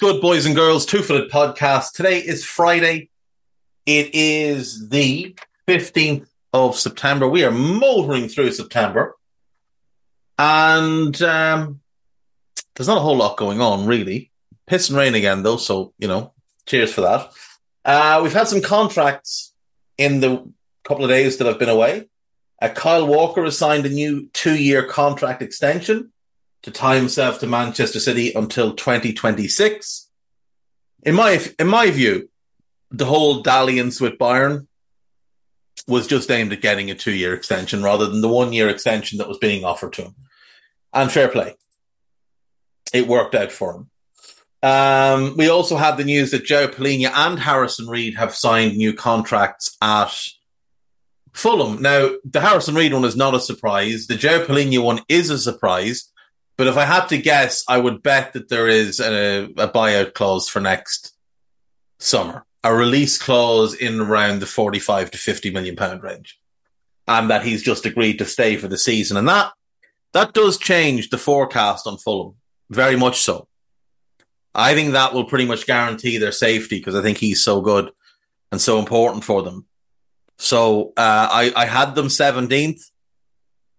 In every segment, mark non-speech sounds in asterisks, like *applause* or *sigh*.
Good, boys and girls? Two Footed Podcast. Today is Friday. It is the 15th of September. We are motoring through September. And um, there's not a whole lot going on, really. Piss and rain again, though. So, you know, cheers for that. Uh, we've had some contracts in the couple of days that I've been away. Uh, Kyle Walker has signed a new two year contract extension to tie himself to Manchester City until 2026. In my in my view, the whole dalliance with Bayern was just aimed at getting a two year extension rather than the one year extension that was being offered to him. And fair play. It worked out for him. Um, we also had the news that Joe Palhinha and Harrison Reed have signed new contracts at Fulham. Now, the Harrison Reed one is not a surprise. The Joe Palhinha one is a surprise but if I had to guess, I would bet that there is a, a buyout clause for next summer, a release clause in around the 45 to 50 million pound range. And that he's just agreed to stay for the season. And that, that does change the forecast on Fulham very much so. I think that will pretty much guarantee their safety because I think he's so good and so important for them. So uh, I, I had them 17th.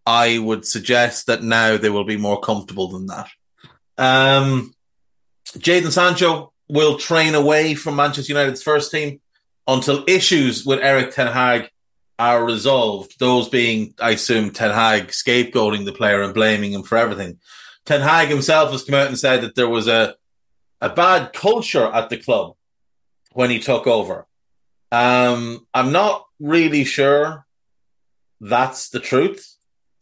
I would suggest that now they will be more comfortable than that. Um, Jadon Sancho will train away from Manchester United's first team until issues with Erik Ten Hag are resolved. Those being, I assume, Ten Hag scapegoating the player and blaming him for everything. Ten Hag himself has come out and said that there was a a bad culture at the club when he took over. Um, I'm not really sure that's the truth,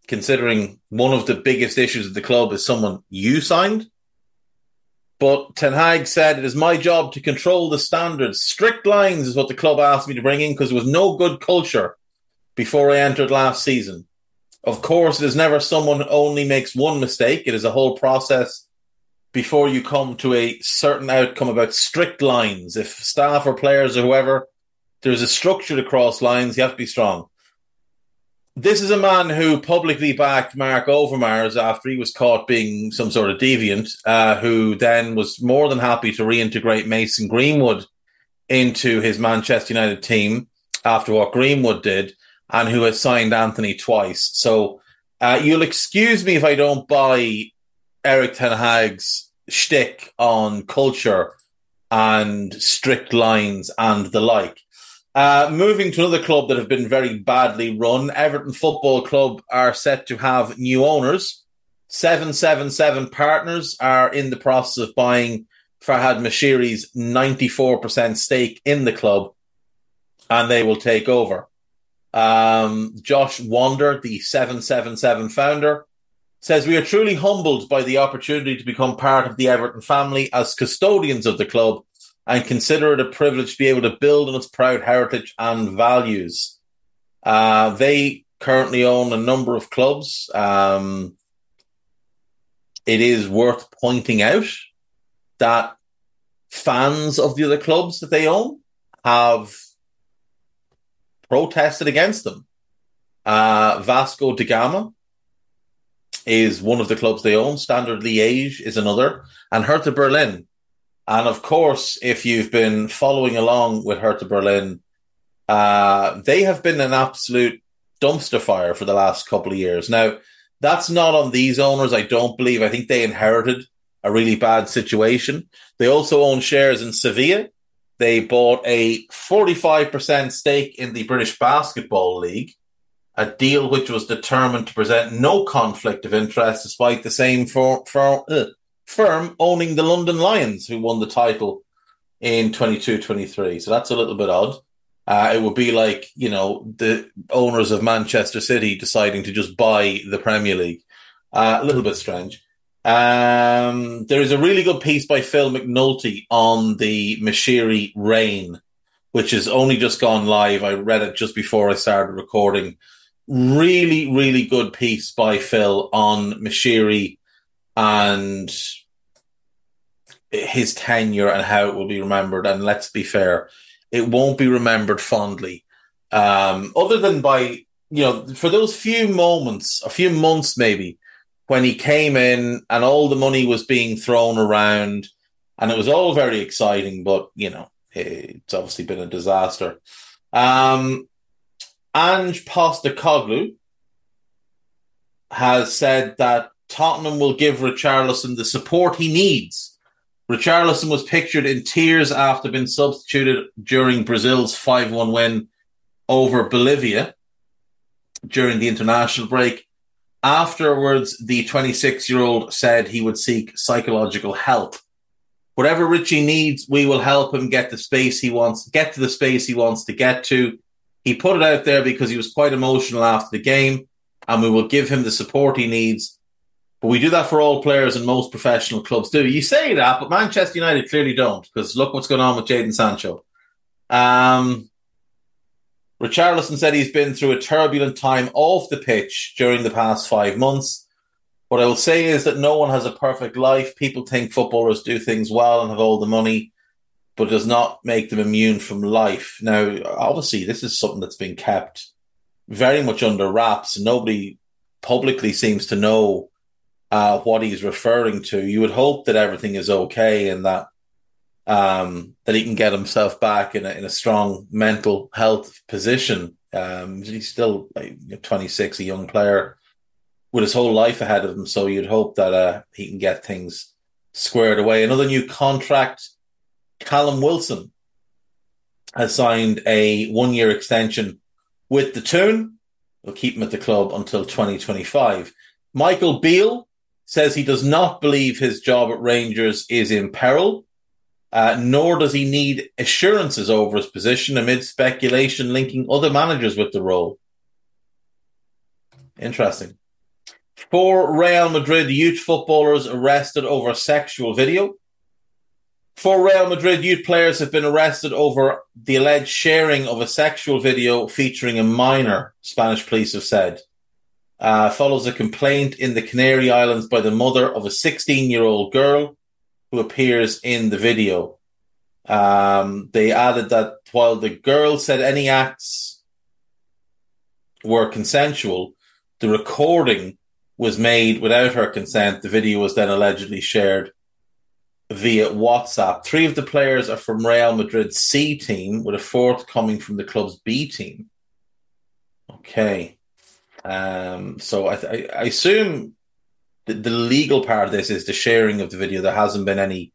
considering one of the biggest issues of the club is someone you signed. But Ten Hag said, It is my job to control the standards. Strict lines is what the club asked me to bring in because there was no good culture before I entered last season. Of course, it is never someone only makes one mistake. It is a whole process before you come to a certain outcome about strict lines. If staff or players or whoever, there's a structure to cross lines, you have to be strong. This is a man who publicly backed Mark Overmars after he was caught being some sort of deviant, uh, who then was more than happy to reintegrate Mason Greenwood into his Manchester United team after what Greenwood did, and who has signed Antony twice. So uh, you'll excuse me if I don't buy Erik Ten Hag's shtick on culture and strict lines and the like. Uh, moving to another club that have been very badly run, Everton Football Club are set to have new owners. 777 partners are in the process of buying Farhad Moshiri's 94% stake in the club, and they will take over. Um, Josh Wander, the 777 founder, says, We are truly humbled by the opportunity to become part of the Everton family as custodians of the club and consider it a privilege to be able to build on its proud heritage and values. Uh, they currently own a number of clubs. Um, it is worth pointing out that fans of the other clubs that they own have protested against them. Uh, Vasco da Gama is one of the clubs they own. Standard Liège is another, and Hertha Berlin and of course, if you've been following along with Hertha Berlin, uh, they have been an absolute dumpster fire for the last couple of years. Now, that's not on these owners, I don't believe. I think they inherited a really bad situation. They also own shares in Sevilla. They bought a 45% stake in the British Basketball League, a deal which was determined to present no conflict of interest despite the same for, for, uh, firm owning the London Lions, who won the title in 22 23. So that's a little bit odd. Uh, it would be like, you know, the owners of Manchester City deciding to just buy the Premier League. Uh, a little bit strange. Um, there is a really good piece by Phil McNulty on the Moshiri reign, which has only just gone live. I read it just before I started recording. Really, really good piece by Phil on Moshiri and his tenure and how it will be remembered. And let's be fair, it won't be remembered fondly. Um, other than by, you know, for those few moments, a few months maybe, when he came in and all the money was being thrown around and it was all very exciting, but, you know, it's obviously been a disaster. Um, Ange Postecoglou has said that Tottenham will give Richarlison the support he needs. Richarlison was pictured in tears after being substituted during Brazil's 5 1 win over Bolivia during the international break. Afterwards, the 26 year old said he would seek psychological help. Whatever Richie needs, we will help him get the space he wants, get to the space he wants to get to. He put it out there because he was quite emotional after the game, and we will give him the support he needs but we do that for all players and most professional clubs do. You say that, but Manchester United clearly don't, because look what's going on with Jadon Sancho. Um, Richarlison said he's been through a turbulent time off the pitch during the past five months. What I will say is that no one has a perfect life. People think footballers do things well and have all the money, but does not make them immune from life. Now, obviously, this is something that's been kept very much under wraps. Nobody publicly seems to know uh, what he's referring to. You would hope that everything is okay and that um, that he can get himself back in a, in a strong mental health position. Um, he's still like, 26, a young player with his whole life ahead of him. So you'd hope that uh, he can get things squared away. Another new contract. Callum Wilson has signed a one year extension with the Toon. We'll keep him at the club until 2025. Michael Beale says he does not believe his job at Rangers is in peril. Uh, nor does he need assurances over his position amid speculation linking other managers with the role. Interesting. Four Real Madrid youth footballers arrested over sexual video. Four Real Madrid youth players have been arrested over the alleged sharing of a sexual video featuring a minor, Spanish police have said. Uh, follows a complaint in the Canary Islands by the mother of a 16 year old girl who appears in the video. Um, they added that while the girl said any acts were consensual, the recording was made without her consent. The video was then allegedly shared via WhatsApp. Three of the players are from Real Madrid's C team, with a fourth coming from the club's B team. Okay. Um, so I, th- I assume the, legal part of this is the sharing of the video. There hasn't been any,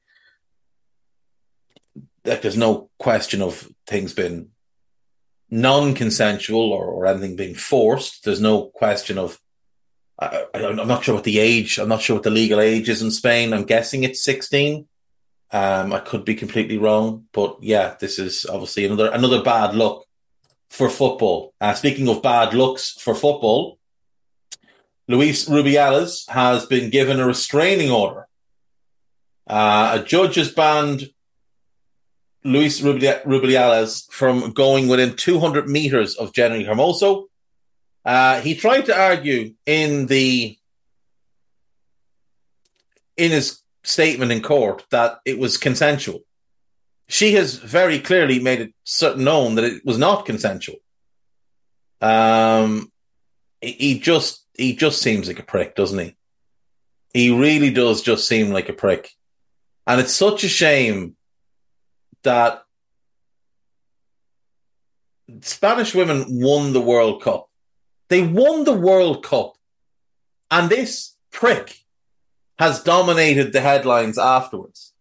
like, there's no question of things being non consensual or, or anything being forced. There's no question of I, am not sure what the age. I'm not sure what the legal age is in Spain. I'm guessing it's 16. Um, I could be completely wrong, but yeah, this is obviously another another bad look for football. Uh, speaking of bad looks for football, Luis Rubiales has been given a restraining order. Uh, a judge has banned Luis Rubiales from going within 200 meters of Jenni Hermoso uh, he tried to argue in the in his statement in court that it was consensual. She has very clearly made it certain known that it was not consensual. Um, he just he just seems like a prick, doesn't he? He really does just seem like a prick, and it's such a shame that Spanish women won the World Cup they won the World Cup, and this prick has dominated the headlines afterwards.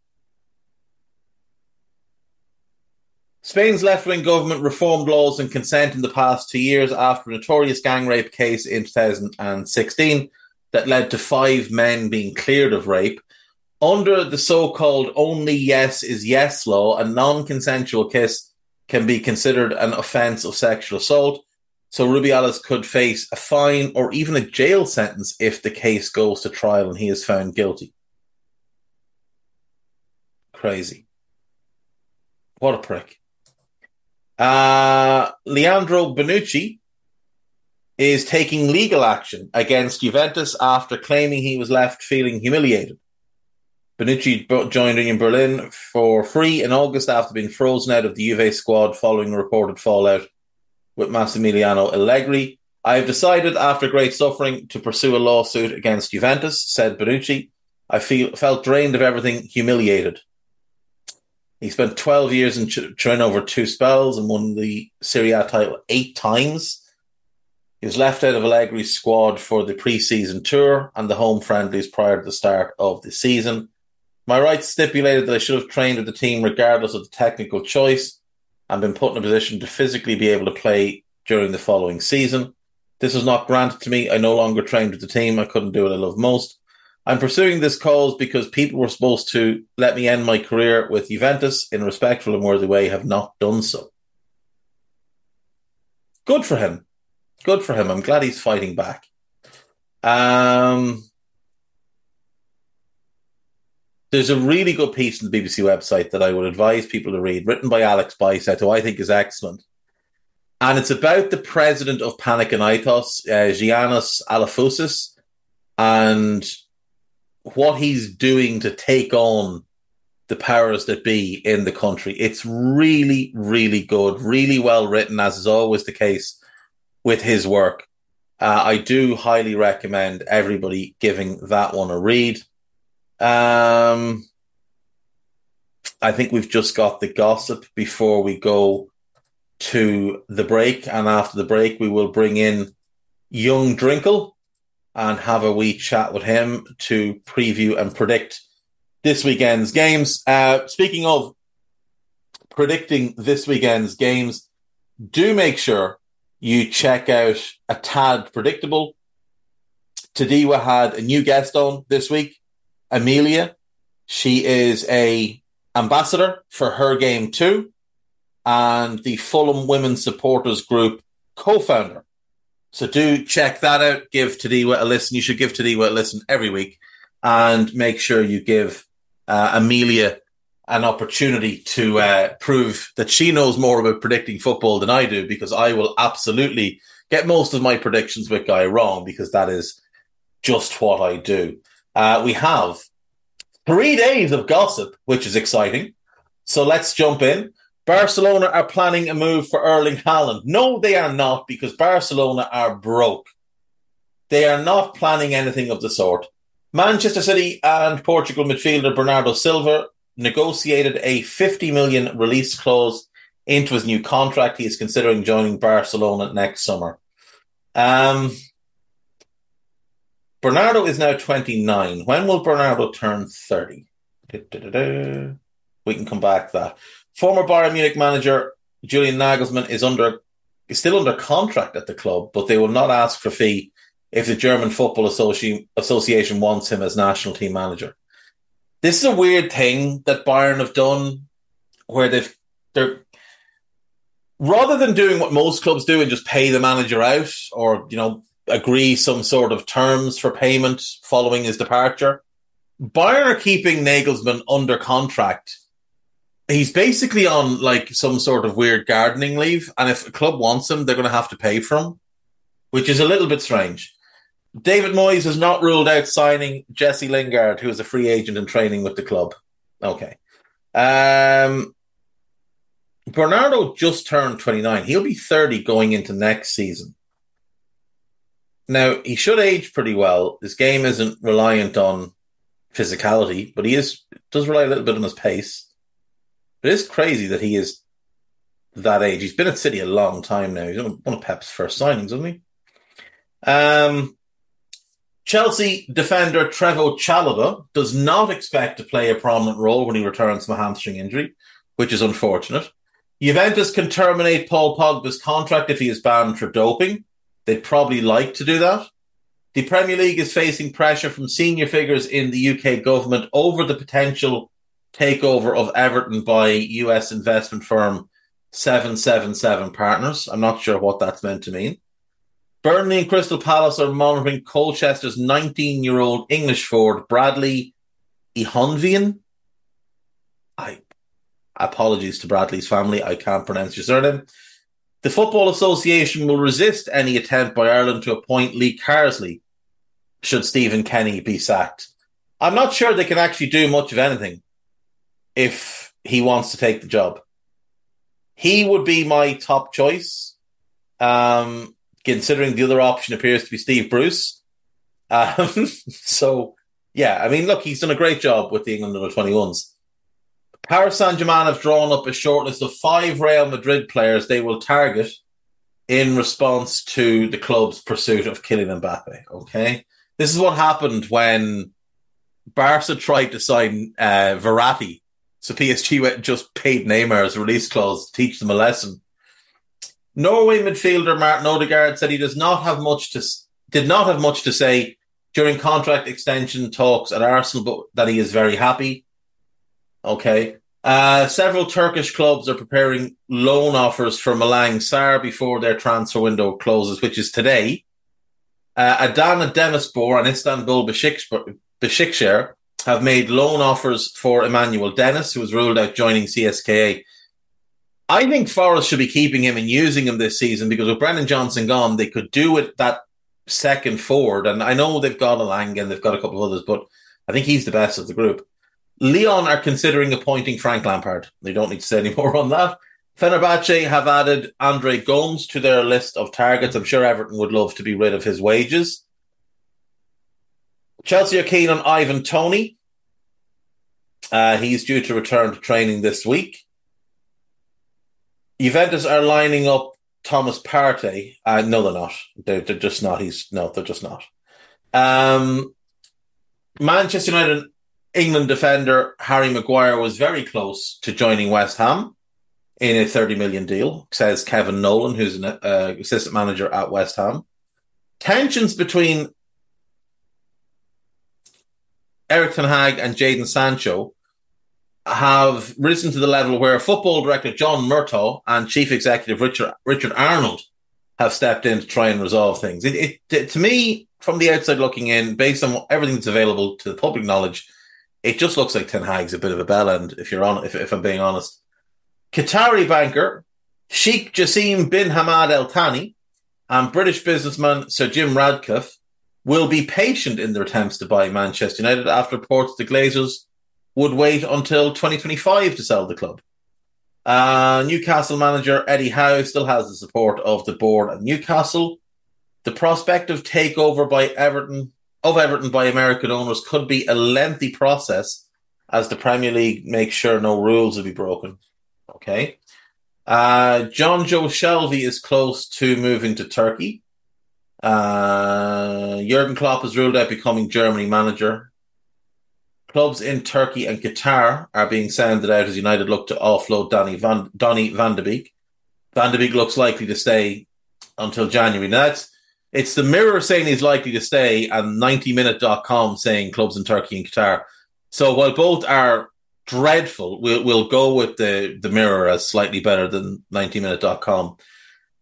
Spain's left wing government reformed laws and consent in the past two years after a notorious gang rape case in 2016 that led to five men being cleared of rape. Under the so called only yes is yes law, a non consensual kiss can be considered an offence of sexual assault. So Rubiales could face a fine or even a jail sentence if the case goes to trial and he is found guilty. Crazy. What a prick. Uh, Leandro Bonucci is taking legal action against Juventus after claiming he was left feeling humiliated. Bonucci joined Union Berlin for free in August after being frozen out of the Juve squad following a reported fallout with Massimiliano Allegri. I have decided, after great suffering, to pursue a lawsuit against Juventus, said Bonucci. I feel, felt drained of everything, humiliated. He spent 12 years in Turin over two spells and won the Serie A title eight times. He was left out of Allegri's squad for the pre-season tour and the home friendlies prior to the start of the season. My rights stipulated that I should have trained with the team regardless of the technical choice and been put in a position to physically be able to play during the following season. This was not granted to me. I no longer trained with the team. I couldn't do what I love most. I'm pursuing this cause because people were supposed to let me end my career with Juventus in a respectful and worthy way, have not done so. Good for him. Good for him. I'm glad he's fighting back. Um, there's a really good piece on the BBC website that I would advise people to read, written by Alex Bysouth, who I think is excellent. And it's about the president of Panathinaikos, uh, Giannis Alafouzos, and what he's doing to take on the powers that be in the country. It's really, really good, really well written, as is always the case with his work. Uh, I do highly recommend everybody giving that one a read. Um, I think we've just got the gossip before we go to the break. And after the break, we will bring in young Drinkle and have a wee chat with him to preview and predict this weekend's games. Uh, speaking of predicting this weekend's games, do make sure you check out a tad predictable. Tadiwa had a new guest on this week. Amelia. She is a ambassador for her game too, and the Fulham Women Supporters Group co-founder. So do check that out. Give Tadiwa a listen. You should give Tadiwa a listen every week, and make sure you give uh, Amelia an opportunity to uh, prove that she knows more about predicting football than I do, because I will absolutely get most of my predictions with Guy wrong, because that is just what I do. Uh, we have three days of gossip, which is exciting. So let's jump in. Barcelona are planning a move for Erling Haaland. No, they are not, because Barcelona are broke. They are not planning anything of the sort. Manchester City and Portugal midfielder Bernardo Silva negotiated a 50 million release clause into his new contract. He is considering joining Barcelona next summer. Um, Bernardo is now 29. When will Bernardo turn 30? Da-da-da-da. We can come back to that. Former Bayern Munich manager Julian Nagelsmann is under is still under contract at the club, but they will not ask for fee if the German Football Associ- Association wants him as national team manager. This is a weird thing that Bayern have done where they've they're rather than doing what most clubs do and just pay the manager out or you know agree some sort of terms for payment following his departure. Bayern are keeping Nagelsmann under contract. He's basically on like some sort of weird gardening leave, and if a club wants him, they're going to have to pay for him, which is a little bit strange. David Moyes has not ruled out signing Jesse Lingard, who is a free agent in training with the club. Okay. Um, Bernardo just turned 29. He'll be 30 going into next season. Now, he should age pretty well. His game isn't reliant on physicality, but he is does rely a little bit on his pace. It is crazy that he is that age. He's been at City a long time now. He's one of Pep's first signings, isn't he? Um, Chelsea defender Trevoh Chalobah does not expect to play a prominent role when he returns from a hamstring injury, which is unfortunate. Juventus can terminate Paul Pogba's contract if he is banned for doping. They'd probably like to do that. The Premier League is facing pressure from senior figures in the UK government over the potential takeover of Everton by US investment firm 777 Partners. I'm not sure what that's meant to mean. Burnley and Crystal Palace are monitoring Colchester's 19 year old English forward, Bradley Ihionvien. I apologies to Bradley's family. I can't pronounce your surname. The Football Association will resist any attempt by Ireland to appoint Lee Carsley should Stephen Kenny be sacked. I'm not sure they can actually do much of anything if he wants to take the job. He would be my top choice, um, considering the other option appears to be Steve Bruce. Um, *laughs* so, yeah, I mean, look, he's done a great job with the England under 21s. Paris Saint Germain have drawn up a shortlist of five Real Madrid players they will target in response to the club's pursuit of Kylian Mbappe. Okay. This is what happened when Barca tried to sign uh, Verratti. So PSG went and just paid Neymar's release clause to teach them a lesson. Norway midfielder Martin Odegaard said he does not have much to did not have much to say during contract extension talks at Arsenal, but that he is very happy. Okay. Uh, several Turkish clubs are preparing loan offers for Malang Sarr before their transfer window closes, which is today. Uh, Adana Demirspor and Istanbul Besiktas have made loan offers for Emmanuel Dennis, who was ruled out joining CSKA. I think Forest should be keeping him and using him this season because with Brennan Johnson gone, they could do it that second forward. And I know they've got Elanga and they've got a couple of others, but I think he's the best of the group. Lyon are considering appointing Frank Lampard. They don't need to say any *laughs* more on that. Fenerbahce have added Andre Gomes to their list of targets. I'm sure Everton would love to be rid of his wages. Chelsea are keen on Ivan Toney. Uh, he's due to return to training this week. Juventus are lining up Thomas Partey. Uh, no, they're not. They're, they're, just not. He's no, they're just not. Um, Manchester United England defender Harry Maguire was very close to joining West Ham in a 30 million deal, says Kevin Nolan, who's an uh, assistant manager at West Ham. Tensions between Erik Ten Hag and Jadon Sancho have risen to the level where football director John Murtough and chief executive Richard Richard Arnold have stepped in to try and resolve things. It, it to me, from the outside looking in, based on everything that's available to the public knowledge, it just looks like Ten Hag's a bit of a bell end. If you're on, if, if I'm being honest, Qatari banker Sheikh Jassim bin Hamad Al Thani and British businessman Sir Jim Ratcliffe will be patient in their attempts to buy Manchester United after reports the Glazers would wait until 2025 to sell the club. Uh, Newcastle manager Eddie Howe still has the support of the board at Newcastle. The prospective takeover by Everton of Everton by American owners could be a lengthy process as the Premier League makes sure no rules will be broken. Okay. Uh, Jonjo Shelvey is close to moving to Turkey. Uh, Jurgen Klopp has ruled out becoming Germany manager. Clubs in Turkey and Qatar are being sounded out as United look to offload Donny Van, Donny Van de Beek. Van de Beek looks likely to stay until January. Now, that's, it's the Mirror saying he's likely to stay and 90minute.com saying clubs in Turkey and Qatar. So while both are dreadful, we'll, we'll go with the, the Mirror as slightly better than 90minute.com.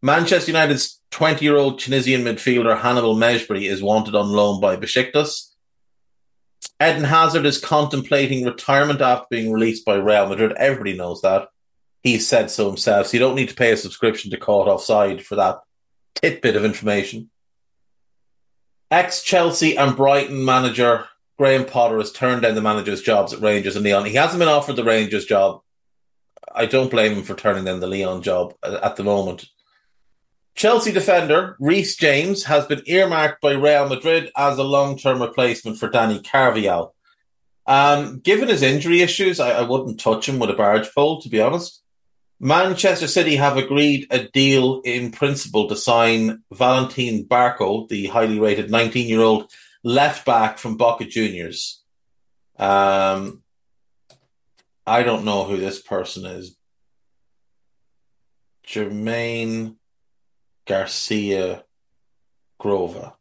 Manchester United's 20 year old Tunisian midfielder Hannibal Mejbri is wanted on loan by Besiktas. Eden Hazard is contemplating retirement after being released by Real Madrid. Everybody knows that. He said so himself. So you don't need to pay a subscription to Caught Offside for that tidbit of information. Ex Chelsea and Brighton manager Graham Potter has turned down the manager's jobs at Rangers and Lyon. He hasn't been offered the Rangers job. I don't blame him for turning down the Lyon job at the moment. Chelsea defender Reece James has been earmarked by Real Madrid as a long term replacement for Dani Carvajal. Um, given his injury issues, I, I, wouldn't touch him with a barge pole, to be honest. Manchester City have agreed a deal in principle to sign Valentin Barco, the highly rated 19 year old left back from Boca Juniors. Um, I don't know who this person is. Jermaine Garcia Grover.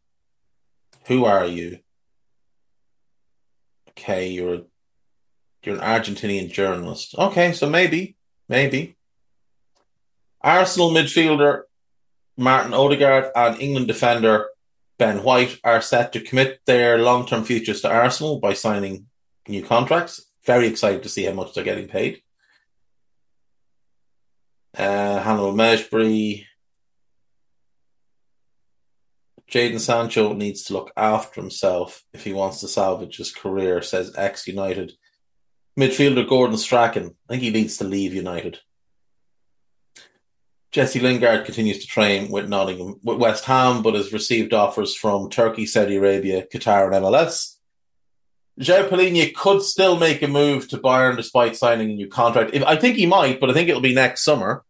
Who are you? Okay, you're a, you're an Argentinian journalist. Okay, so maybe, maybe. Arsenal midfielder Martin Odegaard and England defender Ben White are set to commit their long term futures to Arsenal by signing new contracts. Very excited to see how much they're getting paid. Uh, Hannibal Mejbri, Jadon Sancho needs to look after himself if he wants to salvage his career, says ex United. Midfielder Gordon Strachan, I think he needs to leave United. Jesse Lingard continues to train with Nottingham, with West Ham, but has received offers from Turkey, Saudi Arabia, Qatar, and MLS. João Palhinha could still make a move to Bayern despite signing a new contract. If, I think he might, but I think it'll be next summer.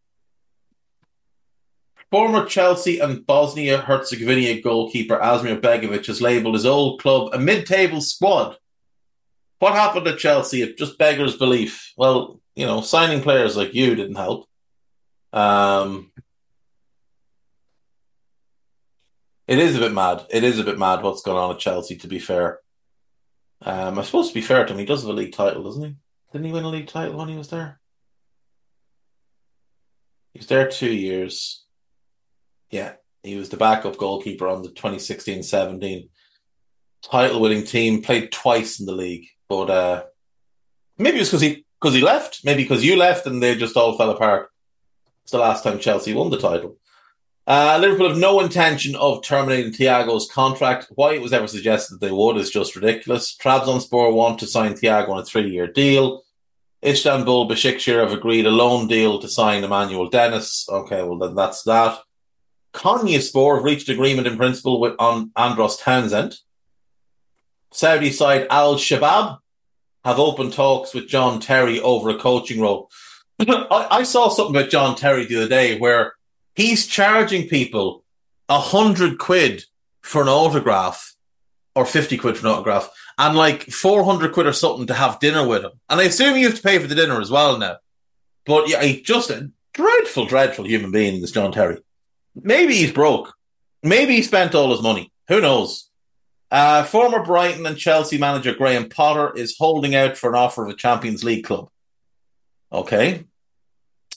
Former Chelsea and Bosnia Herzegovina goalkeeper Asmir Begovic has labelled his old club a mid table squad. What happened at Chelsea? It just beggars belief. Well, you know, signing players like you didn't help. Um, it is a bit mad. It is a bit mad what's going on at Chelsea, to be fair. Um, I'm supposed to be fair to him. He does have a league title, doesn't he? Didn't he win a league title when he was there? He was there two years. Yeah, he was the backup goalkeeper on the 2016-17 title-winning team. Played twice in the league, but uh, maybe it was because he because he left. Maybe because you left and they just all fell apart. It's the last time Chelsea won the title. Uh, Liverpool have no intention of terminating Thiago's contract. Why it was ever suggested that they would is just ridiculous. Trabzonspor want to sign Thiago on a three-year deal. Istanbul Besiktas have agreed a loan deal to sign Emmanuel Dennis. Okay, well then that's that. Konyaspor have reached agreement in principle with on Andros Townsend. Saudi side Al Shabab have opened talks with John Terry over a coaching role. *clears throat* I, I, saw something about John Terry the other day where he's charging people a hundred quid for an autograph or 50 quid for an autograph and like 400 quid or something to have dinner with him. And I assume you have to pay for the dinner as well now. But yeah, he's just a dreadful, dreadful human being, this John Terry. Maybe he's broke. Maybe he spent all his money. Who knows? Uh, former Brighton and Chelsea manager Graham Potter is holding out for an offer of a Champions League club. Okay.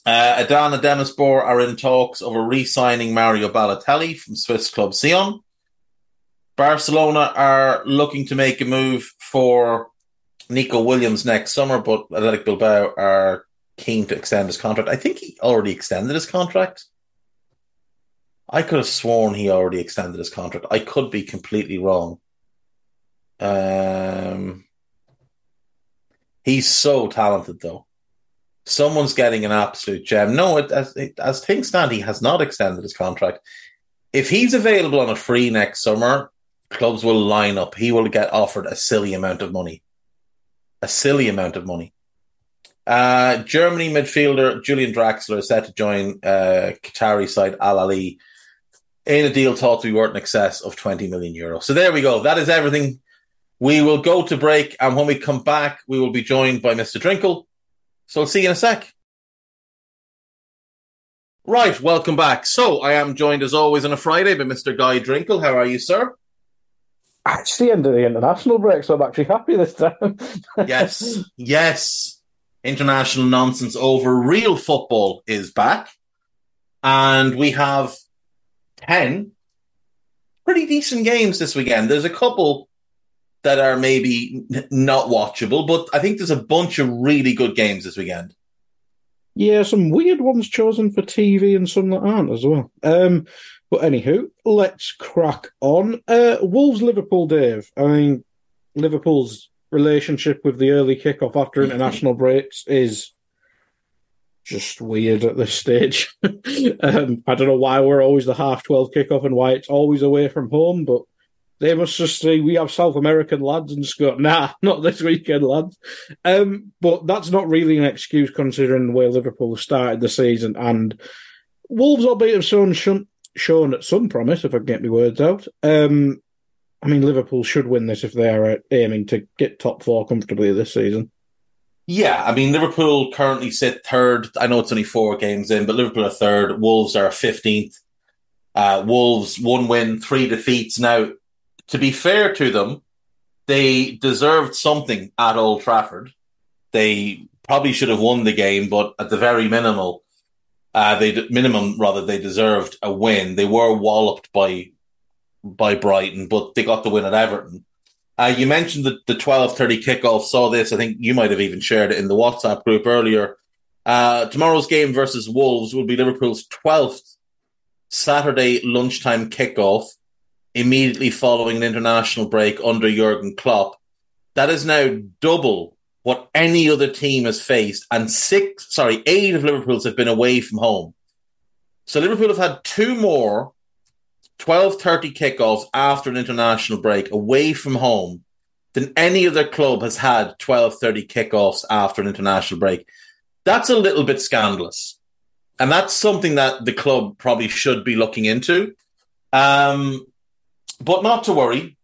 Uh, Adana Demirspor are in talks over re-signing Mario Balotelli from Swiss club Sion. Barcelona are looking to make a move for Nico Williams next summer, but Athletic Bilbao are keen to extend his contract. I think he already extended his contract. I could have sworn he already extended his contract. I could be completely wrong. Um, he's so talented, though. Someone's getting an absolute gem. No, it, as, it, as things stand, he has not extended his contract. If he's available on a free next summer, clubs will line up. He will get offered a silly amount of money. A silly amount of money. Uh, Germany midfielder Julian Draxler is set to join uh, Qatari side Al Ahli in a deal thought to be worth in excess of 20 million euros. So there we go. That is everything. We will go to break, and when we come back, we will be joined by Mr. Drinkle. So I'll see you in a sec. Right, welcome back. So I am joined as always on a Friday by Mr. Guy Drinkle. How are you, sir? It's the end of the international break, so I'm actually happy this time. *laughs* yes, yes. International nonsense over. Real football is back. And we have 10 pretty decent games this weekend. There's a couple that are maybe not watchable, but I think there's a bunch of really good games this weekend. Yeah, some weird ones chosen for TV and some that aren't as well. Um, but anywho, let's crack on. Uh, Wolves Liverpool, Dave. I mean, Liverpool's relationship with the early kickoff after international breaks is just weird at this stage. *laughs* um, I don't know why we're always the half 12 kickoff and why it's always away from home, but they must just say we have South American lads and go, nah, *laughs* not this weekend, lads. Um, but that's not really an excuse considering the way Liverpool started the season. And Wolves, albeit have shown, shown some promise, if I can get my words out. Um, I mean, Liverpool should win this if they are aiming to get top four comfortably this season. Yeah, I mean, Liverpool currently sit third. I know it's only four games in, but Liverpool are third. Wolves are 15th. Uh, Wolves, one win, three defeats. Now, to be fair to them, they deserved something at Old Trafford. They probably should have won the game, but at the very minimal, uh, they minimum rather they deserved a win. They were walloped by by Brighton, but they got the win at Everton. Uh, you mentioned the, the 12.30 kickoff, saw this. I think you might have even shared it in the WhatsApp group earlier. Uh, tomorrow's game versus Wolves will be Liverpool's 12th Saturday lunchtime kickoff immediately following an international break under Jurgen Klopp. That is now double what any other team has faced, and six, sorry, eight of Liverpool's have been away from home. So Liverpool have had two more 12.30 kickoffs after an international break away from home than any other club has had 12.30 kickoffs after an international break. That's a little bit scandalous. And that's something that the club probably should be looking into. Um, but not to worry.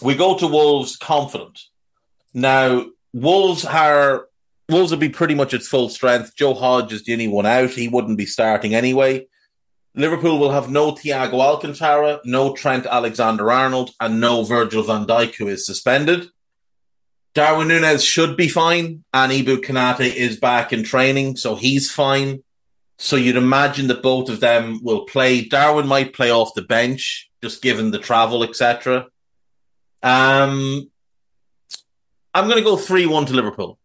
We go to Wolves confident. Now, Wolves are Wolves will be pretty much at full strength. Joe Hodge is the only one out. He wouldn't be starting anyway. Liverpool will have no Thiago Alcantara, no Trent Alexander Arnold, and no Virgil van Dijk, who is suspended. Darwin Nunez should be fine, and Ibou Konate is back in training, so he's fine. So you'd imagine that both of them will play. Darwin might play off the bench, just given the travel, etc. Um, I'm going to go 3 1 to Liverpool.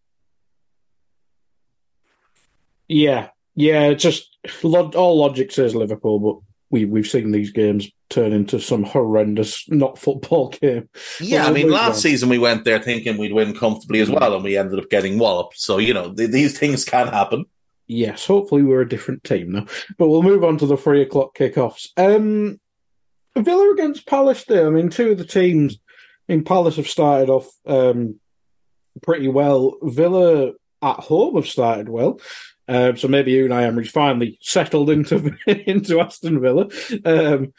Yeah, yeah, just all logic says Liverpool, but we we've seen these games turn into some horrendous not football *laughs* game. Yeah, I mean, last on. season we went there thinking we'd win comfortably as well, and we ended up getting walloped. So you know th- these things can happen. Yes, hopefully we're a different team now. But we'll move on to the three o'clock kickoffs. Um, Villa against Palace. There, I mean, two of the teams in Palace have started off um, pretty well. Villa at home have started well. Um, so maybe Unai Emery's finally settled into *laughs* into Aston Villa. Um,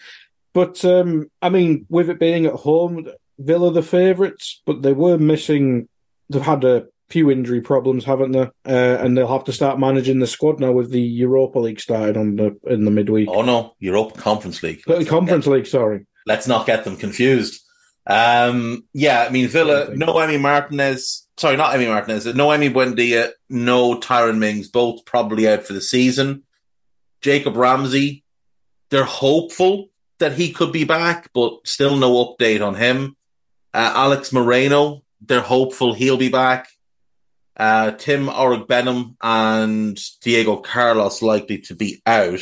but um, I mean, with it being at home, Villa the favourites, but they were missing. They've had a few injury problems, haven't they? Uh, and they'll have to start managing the squad now with the Europa League started on the in the midweek. Oh no, Europa Conference League. Conference League, sorry. Let's not get them confused. Um, yeah, I mean Villa, no Emi Martinez, sorry, not Emi Martinez. No Emi Buendia, no Tyrone Mings, both probably out for the season. Jacob Ramsey, they're hopeful that he could be back, but still no update on him. Uh, Alex Moreno, they're hopeful he'll be back. Uh, Tim Iroegbunam and Diego Carlos likely to be out.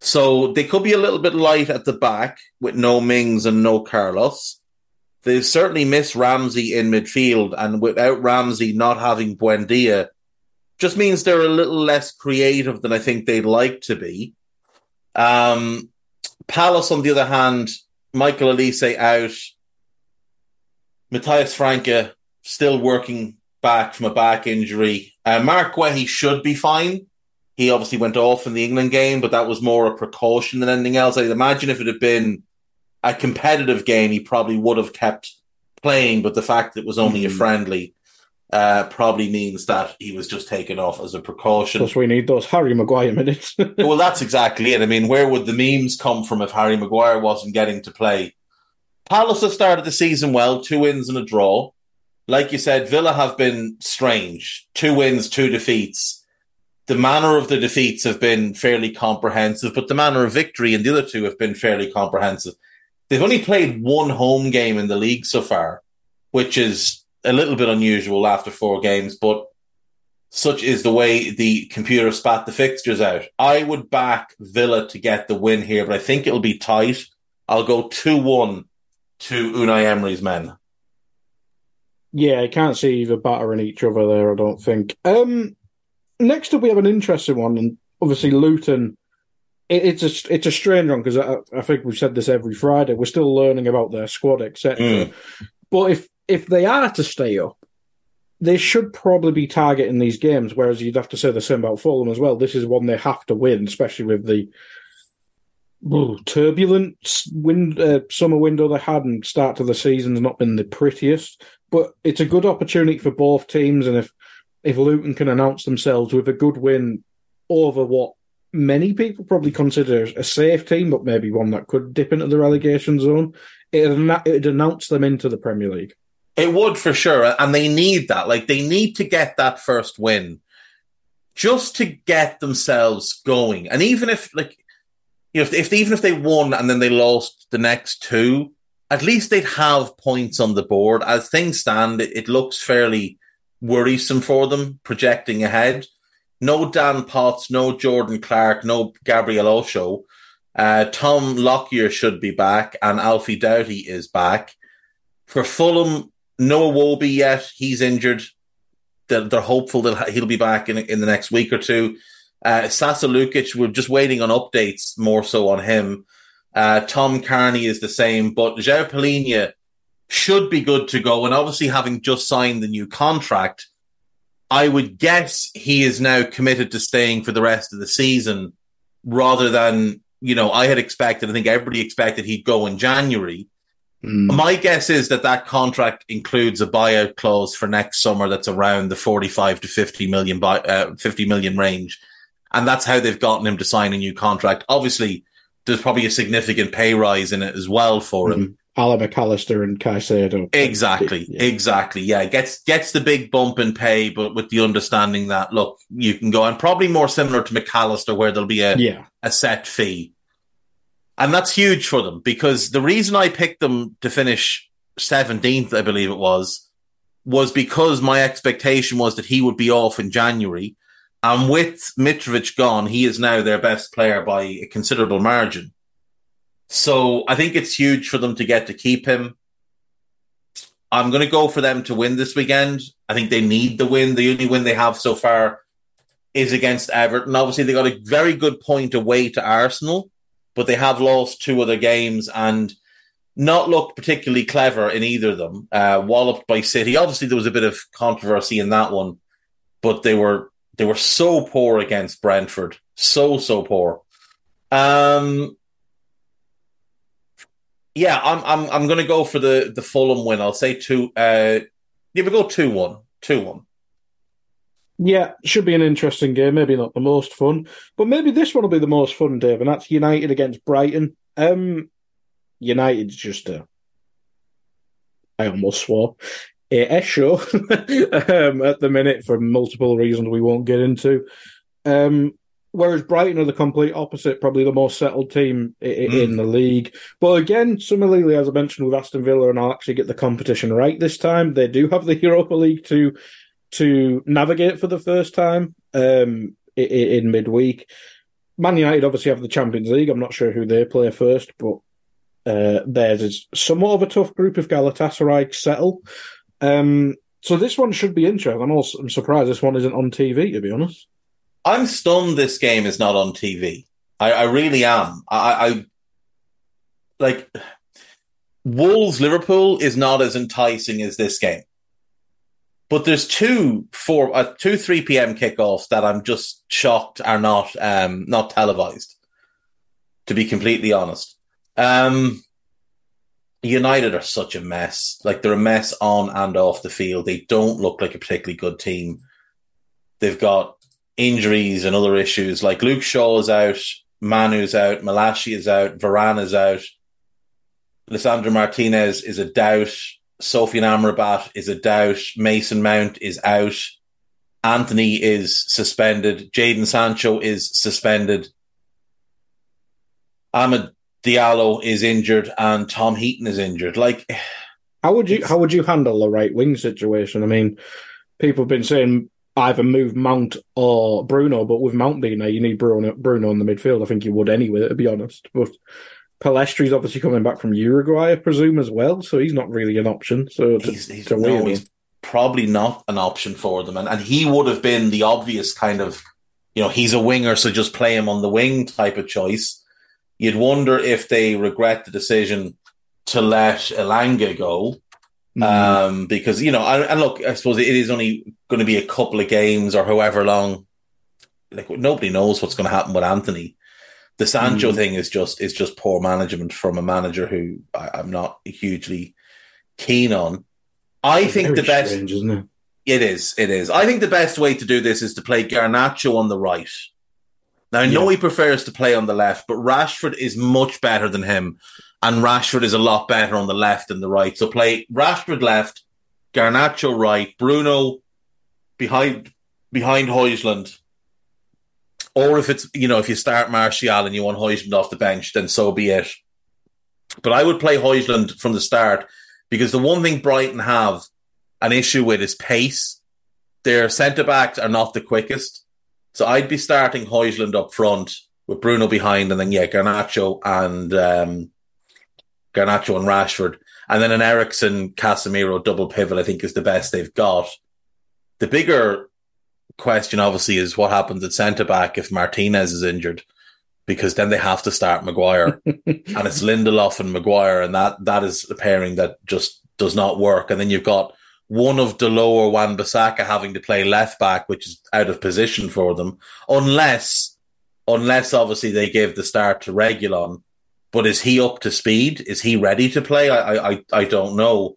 So they could be a little bit light at the back with no Mings and no Carlos. They certainly miss Ramsey in midfield, and without Ramsey not having Buendia, just means they're a little less creative than I think they'd like to be. Um, Palace, on the other hand, Michael Olise out, Matheus França still working back from a back injury. Uh, Mark Guehi should be fine. He obviously went off in the England game, but that was more a precaution than anything else. I'd imagine if it had been a competitive game, he probably would have kept playing, but the fact that it was only mm-hmm. a friendly uh, probably means that he was just taken off as a precaution. Plus, we need those Harry Maguire minutes. *laughs* well, that's exactly it. I mean, where would the memes come from if Harry Maguire wasn't getting to play? Palace have started the season well, two wins and a draw. Like you said, Villa have been strange. Two wins, two defeats. The manner of the defeats have been fairly comprehensive, but the manner of victory in the other two have been fairly comprehensive. They've only played one home game in the league so far, which is a little bit unusual after four games, but such is the way the computer spat the fixtures out. I would back Villa to get the win here, but I think it'll be tight. I'll go 2 1 to Unai Emery's men. Yeah, I can't see either battering each other there, I don't think. Um, next up, we have an interesting one, and obviously Luton. It, it's a it's a strange one because I, I, think we've said this every Friday. We're still learning about their squad, etc. Mm. But if if they are to stay up, they should probably be targeting these games. Whereas you'd have to say the same about Fulham as well. This is one they have to win, especially with the ooh, turbulent wind, uh, summer window they had and start to the season's not been the prettiest. But it's a good opportunity for both teams, and if if Luton can announce themselves with a good win over what many people probably consider a safe team, but maybe one that could dip into the relegation zone, it'd, announce them into the Premier League. It would for sure, and they need that. Like they need to get that first win, just to get themselves going. And even if, like, you know, if, if even if they won and then they lost the next two, at least they'd have points on the board. As things stand, it, it looks fairly worrisome for them projecting ahead. No Dan Potts, no Jordan Clark, no Gabriel Osho. Uh, Tom Lockyer should be back, and Alfie Doughty is back. For Fulham, no Iwobi yet. He's injured. They're, they're hopeful that he'll be back in, in the next week or two. Uh, Sasa Lukic, we're just waiting on updates more so on him. Uh, Tom Cairney is the same, but João Palhinha should be good to go. And obviously, having just signed the new contract, I would guess he is now committed to staying for the rest of the season rather than, you know, I had expected, I think everybody expected he'd go in January. Mm. My guess is that that contract includes a buyout clause for next summer that's around the 45 to 50 million, buy, uh, 50 million range. And that's how they've gotten him to sign a new contract. Obviously, there's probably a significant pay rise in it as well for him. Mm-hmm. Alan McAllister and Caicedo. Exactly, yeah. exactly. Yeah, gets gets the big bump in pay, but with the understanding that look, you can go and probably more similar to McAllister, where there'll be a yeah. a set fee, and that's huge for them because the reason I picked them to finish seventeenth, I believe it was, was because my expectation was that he would be off in January, and with Mitrovic gone, he is now their best player by a considerable margin. So I think it's huge for them to get to keep him. I'm going to go for them to win this weekend. I think they need the win. The only win they have so far is against Everton. Obviously, they got a very good point away to Arsenal, but they have lost two other games and not looked particularly clever in either of them. Uh, walloped by City. Obviously, there was a bit of controversy in that one, but they were they were so poor against Brentford, so so poor. Um, yeah, I'm I'm I'm to go for the the Fulham win. I'll say two. Uh, yeah, we go two one, two one. Yeah, should be an interesting game. Maybe not the most fun, but maybe this one will be the most fun, Dave. And that's United against Brighton. Um, United's just a. I almost swore. AS show *laughs* um, at the minute for multiple reasons we won't get into. Um, whereas Brighton are the complete opposite, probably the most settled team i- Mm. in the league. But again, similarly, as I mentioned with Aston Villa, and I'll actually get the competition right this time. They do have the *laughs* Europa League to to navigate for the first time um, i- i- in midweek. Man United obviously have the Champions League. I'm not sure who they play first, but uh, theirs is somewhat of a tough group if Galatasaray settle. Um, so this one should be interesting. I'm also I'm surprised this one isn't on TV, to be honest. I'm stunned this game is not on TV. I, I really am. I, I like Wolves Liverpool is not as enticing as this game. But there's two four uh, two three p.m. kickoffs that I'm just shocked are not um not televised. To be completely honest, um, United are such a mess. Like they're a mess on and off the field. They don't look like a particularly good team. They've got injuries and other issues. Like Luke Shaw is out, Mainoo's out, Malacia is out, Varane is out, Lisandro Martinez is a doubt, Sofyan Amrabat is a doubt, Mason Mount is out, Antony is suspended, Jadon Sancho is suspended, Amad Diallo is injured, and Tom Heaton is injured. Like, How would you how would you handle the right wing situation? I mean, people have been saying either move Mount or Bruno, but with Mount being there, you need Bruno Bruno in the midfield. I think you would anyway, to be honest. But Pellistri's obviously coming back from Uruguay, I presume, as well, so he's not really an option. So to, he's, he's, to no, he's probably not an option for them. And, and he would have been the obvious kind of, you know, he's a winger, so just play him on the wing type of choice. You'd wonder if they regret the decision to let Elanga go. Mm. Um, because, you know, and, and look, I suppose it is only going to be a couple of games or however long. Like nobody knows what's going to happen with Antony. The Sancho Mm. thing is just is just poor management from a manager who I, I'm not hugely keen on. I think the best strange, isn't it? it is. It is. I think the best way to do this is to play Garnacho on the right. Now, I know Yeah. he prefers to play on the left, but Rashford is much better than him. And Rashford is a lot better on the left than the right. So play Rashford left, Garnacho right, Bruno behind behind Højlund. Or if it's, you know, if you start Martial and you want Højlund off the bench, then so be it. But I would play Højlund from the start because the one thing Brighton have an issue with is pace. Their centre backs are not the quickest. So I'd be starting Højlund up front with Bruno behind and then, yeah, Garnacho and, um, Garnacho and Rashford. And then an Eriksen Casemiro double pivot, I think is the best they've got. The bigger question, obviously, is what happens at centre back if Martinez is injured, because then they have to start Maguire, *laughs* and it's Lindelof and Maguire, and that that is a pairing that just does not work. And then you've got one of Dalot or Wan Bissaka having to play left back, which is out of position for them, unless unless obviously they give the start to Reguilón. But is he up to speed? Is he ready to play? I I I don't know.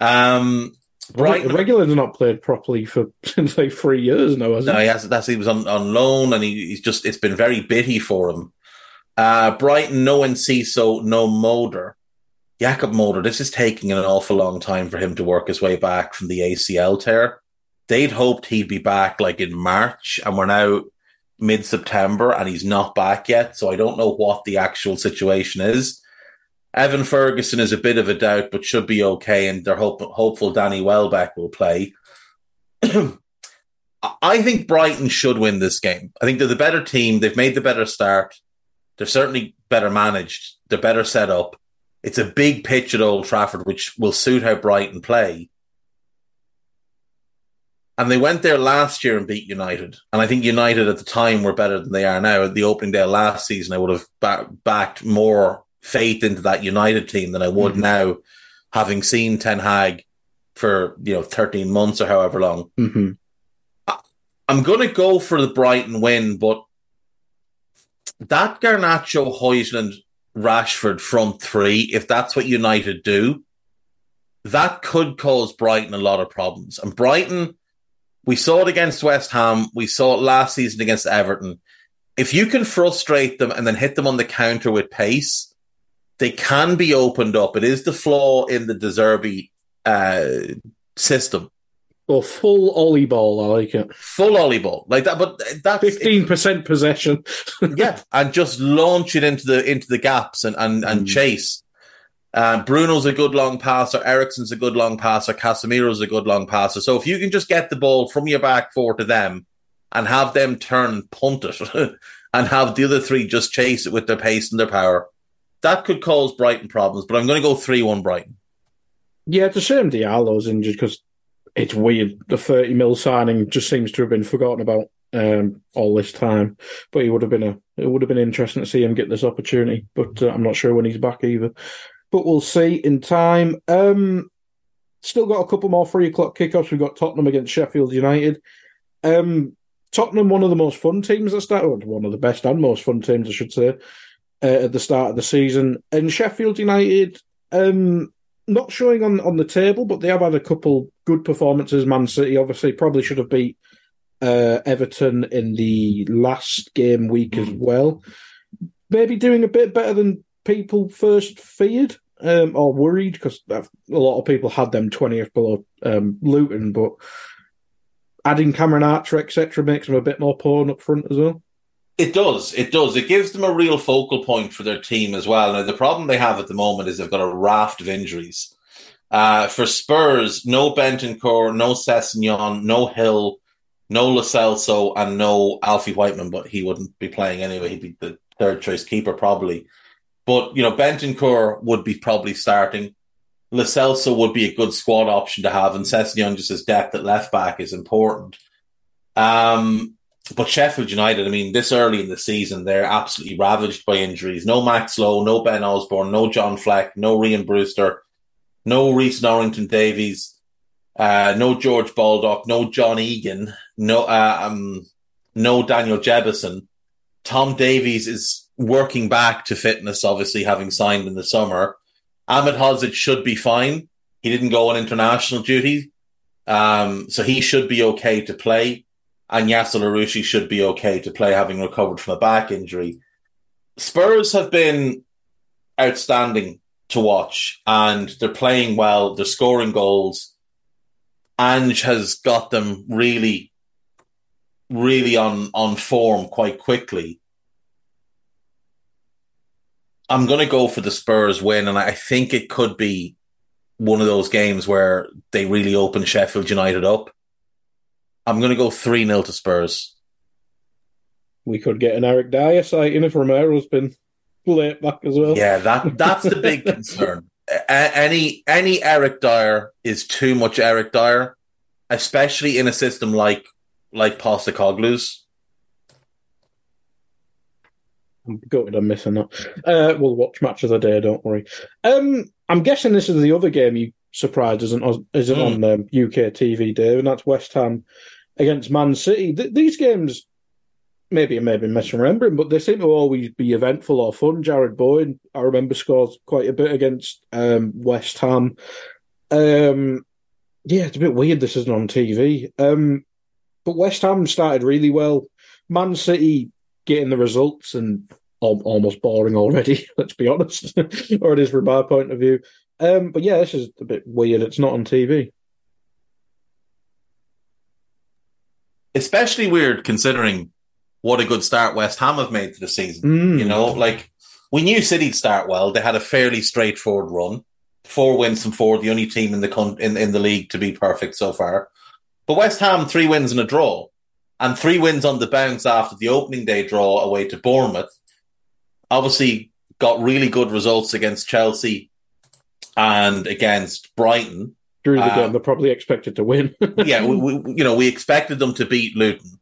Um, Brighton Reguilón's not played properly for *laughs* since like three years now, No, he? he has. That's he was on, on loan, and he, he's just. It's been very bitty for him. Uh, Brighton, no Enciso, no Moder. Jakub Moder. This is taking an awful long time for him to work his way back from the ACL tear. They'd hoped he'd be back like in March, and we're now mid September, and he's not back yet. So I don't know what the actual situation is. Evan Ferguson is a bit of a doubt, but should be okay, and they're hope, hopeful Danny Welbeck will play. *clears throat* I think Brighton should win this game. I think they're the better team. They've made the better start. They're certainly better managed. They're better set up. It's a big pitch at Old Trafford, which will suit how Brighton play. And they went there last year and beat United. And I think United at the time were better than they are now. At the opening day of last season, I would have ba- backed more faith into that United team than I would Mhm. now, having seen Ten Hag for you know thirteen months or however long. hmm I'm going to go for the Brighton win, but that Garnacho, Højlund, Rashford front three, if that's what United do, that could cause Brighton a lot of problems. And Brighton, we saw it against West Ham, we saw it last season against Everton. If you can frustrate them and then hit them on the counter with pace, they can be opened up. It is the flaw in the De Zerbi uh, system. Or full ollie ball, I like it. Full ollie ball. Like that, but that's Fifteen percent possession. *laughs* yeah, and just launch it into the into the gaps and and, and Mm. chase. Uh, Bruno's a good long passer. Eriksen's a good long passer. Casemiro's a good long passer. So if you can just get the ball from your back four to them and have them turn punt it *laughs* and have the other three just chase it with their pace and their power, that could cause Brighton problems. But I'm going to go 3 1 Brighton. Yeah, it's a shame Diallo's injured because it's weird. The 30 mil signing just seems to have been forgotten about um, all this time. But he would have been a it would have been interesting to see him get this opportunity. But uh, I'm not sure when he's back either. But we'll see in time. Um, still got a couple more three o'clock kickoffs. We've got Tottenham against Sheffield United. Um, Tottenham, one of the most fun teams that started, one of the best and most fun teams, I should say, uh, at the start of the season. And Sheffield United, um, not showing on, on the table, but they have had a couple good performances. Man City obviously probably should have beat uh, Everton in the last game week as well. Maybe doing a bit better than people first feared um, or worried because a lot of people had them 20th below um, Luton, but adding Cameron Archer, etc., makes them a bit more pawn up front as well. It does. It does. It gives them a real focal point for their team as well. Now, the problem they have at the moment is they've got a raft of injuries. Uh, for Spurs, no Bentancur, no Sessegnon, no Hill, no Lo Celso, and no Alfie Whiteman, but he wouldn't be playing anyway. He'd be the third choice keeper probably. But, you know, Bentancur would be probably starting. Lo Celso would be a good squad option to have, and Sessegnon just as depth at left back is important. Um, but Sheffield United, I mean, this early in the season, they're absolutely ravaged by injuries. No Max Lowe, no Ben Osborne, no John Fleck, no Rian Brewster, no Rhys Norrington Davies, uh, no George Baldock, no John Egan, no uh, um, no Daniel Jebbison. Tom Davies is working back to fitness, obviously having signed in the summer. Ahmed Hodzic should be fine. He didn't go on international duty, um, so he should be okay to play and Yasser Larouci should be okay to play, having recovered from a back injury. Spurs have been outstanding to watch, and they're playing well. They're scoring goals. Ange has got them really, really on on form quite quickly. I'm going to go for the Spurs win, and I think it could be one of those games where they really open Sheffield United up. I'm going to go 3 0 to Spurs. We could get an Eric Dier sighting if Romero's been late back as well. Yeah, that that's the big *laughs* concern. A- any any Eric Dier is too much Eric Dier, especially in a system like like Postecoglou's. I'm gutted I'm missing that. Uh, we'll watch match of the day, don't worry. Um, I'm guessing this is the other game you surprised isn't isn't Mm. on um, UK TV, Dave, and that's West Ham against Man City. Th- these games, maybe I may be misremembering, but they seem to always be eventful or fun. Jared Boyd, I remember, scores quite a bit against um, West Ham. Um, yeah, it's a bit weird this isn't on TV. Um, but West Ham started really well. Man City getting the results and al- almost boring already, *laughs* let's be honest, *laughs* or it is from my point of view. Um, but yeah, this is a bit weird. It's not on TV. Especially weird considering what a good start West Ham have made to the season. Mm. You know, like we knew City'd start well. They had a fairly straightforward run, four wins and four, the only team in the con- in in the league to be perfect so far. But West Ham three wins and a draw, and three wins on the bounce after the opening day draw away to Bournemouth. Obviously, got really good results against Chelsea and against Brighton. Drew the game they're probably expected to win. *laughs* yeah, we, we, you know, we expected them to beat Luton.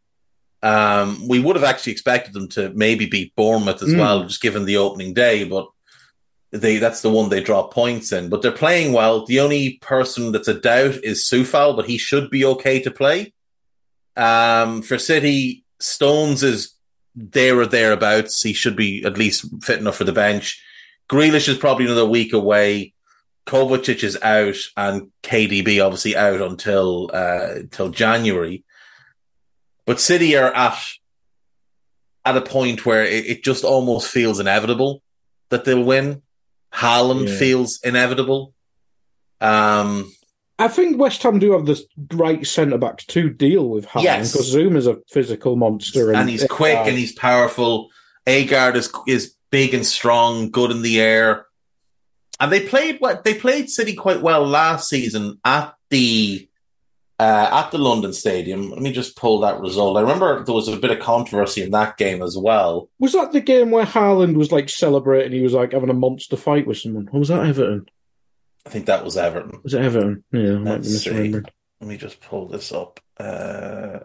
Um, we would have actually expected them to maybe beat Bournemouth as Mm. well, just given the opening day, but they that's the one they drop points in. But they're playing well. The only person that's a doubt is Sufal, but he should be okay to play. Um, for City, Stones is there or thereabouts. He should be at least fit enough for the bench. Grealish is probably another week away. Kovacic is out, and KDB obviously out until uh, until January. But City are at at a point where it, it just almost feels inevitable that they'll win. Haaland Yeah. feels inevitable. Um, I think West Ham do have the right centre backs to deal with Haaland Yes. because Zouma is a physical monster and he's quick and he's powerful. Aguerd is is big and strong, good in the air, and they played what they played City quite well last season at the uh, at the London Stadium. Let me just pull that result. I remember there was a bit of controversy in that game as well. Was that the game where Haaland was like celebrating? He was like having a monster fight with someone. Or was that Everton? I think that was Everton. Was it Everton? Yeah, Let's see. Let me just pull this up. Uh,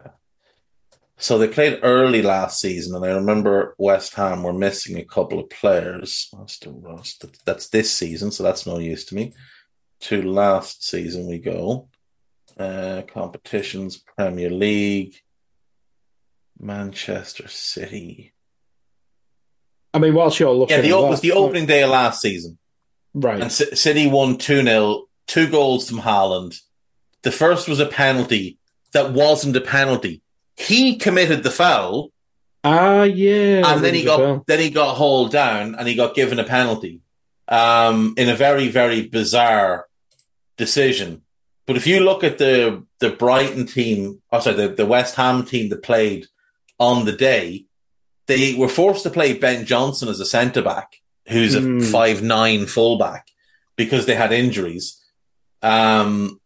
so they played early last season, and I remember West Ham were missing a couple of players. That's this season, so that's no use to me. To last season we go. Uh, competitions, Premier League, Manchester City. I mean, whilst you're looking, Yeah, the, it was the opening day of last season. Right? And C- City won 2 0, two goals from Haaland. The first was a penalty that wasn't a penalty. He committed the foul, Ah, yeah. and then he got bell. then he got hauled down and he got given a penalty um, in a very very bizarre decision. But if you look at the the Brighton team, oh sorry, the, the West Ham team that played on the day, they were forced to play Ben Johnson as a centre back, who's a Hmm. five nine fullback, because they had injuries. Um,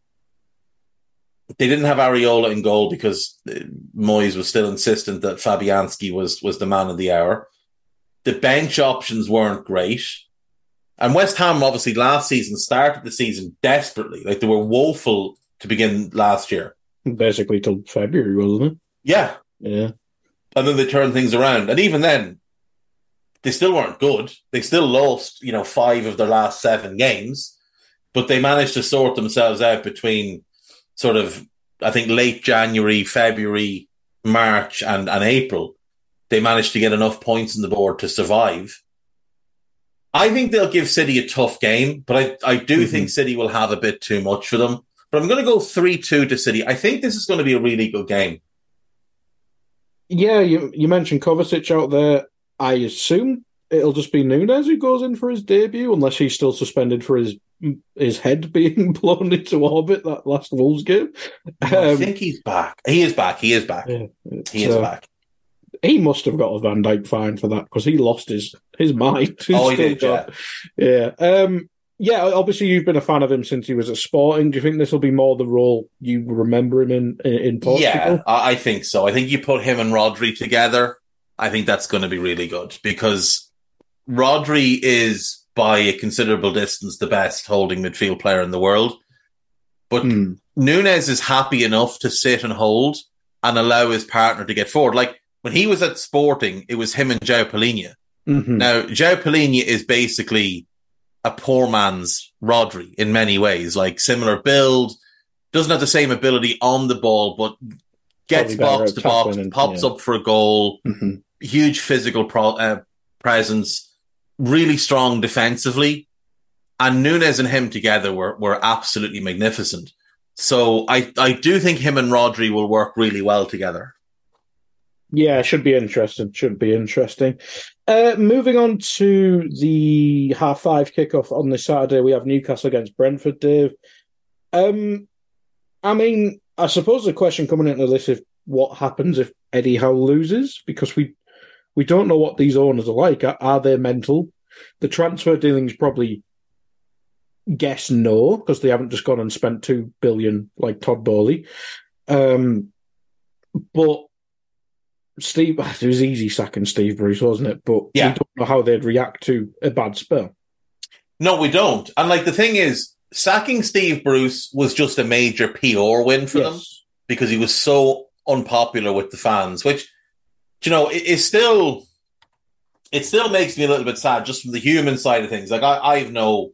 they didn't have Areola in goal because uh, Moyes was still insistent that Fabianski was was the man of the hour. The bench options weren't great. And West Ham obviously last season started the season desperately. Like they were woeful to begin last year. basically till February, wasn't it? Yeah. Yeah. And then they turned things around. And even then, they still weren't good. They still lost, you know, five of their last seven games, but they managed to sort themselves out between sort of, I think, late January, February, March, and, and April. They managed to get enough points on the board to survive. I think they'll give City a tough game, but I, I do Mhm. think City will have a bit too much for them. But I'm going to go 3 2 to City. I think this is going to be a really good game. Yeah, you you mentioned Kovacic out there. I assume it'll just be Nunes who goes in for his debut, unless he's still suspended for his his head *laughs* being blown into orbit that last Wolves game. I Um, think he's back. He is back. He is back. yeah, He is so back. He must have got a Van Dijk fine for that because he lost his his *laughs* mind. He's Oh, he did, got- yeah. Um, yeah, obviously you've been a fan of him since he was at Sporting. Do you think this will be more the role you remember him in in, in Portugal? Yeah, I I think so. I think you put him and Rodri together. I think that's going to be really good because Rodri is by a considerable distance the best holding midfield player in the world. But Hmm. Nunes is happy enough to sit and hold and allow his partner to get forward. Like when he was at Sporting, it was him and João Palhinha. Mhm. Now, João Palhinha is basically a poor man's Rodri in many ways, like similar build, doesn't have the same ability on the ball, but gets box to box, pops yeah. up for a goal, Mhm. Huge physical pro- uh, presence, really strong defensively. And Nunes and him together were, were absolutely magnificent. So I, I do think him and Rodri will work really well together. Yeah, should be interesting. Should be interesting. Uh, moving on to the half five kickoff on this Saturday, we have Newcastle against Brentford. Dave, um, I mean, I suppose the question coming into this is what happens if Eddie Howe loses because we we don't know what these owners are like. Are, are they mental? The transfer dealings probably guess no because they haven't just gone and spent two billion like Todd Boehly. Um, but Steve, *laughs* it was easy sacking Steve Bruce, wasn't it? But Yeah. we don't know how they'd react to a bad spell. No, we don't. And like the thing is, sacking Steve Bruce was just a major PR win for them because he was so unpopular with the fans, which you know it, still it still makes me a little bit sad just from the human side of things. Like I, I've no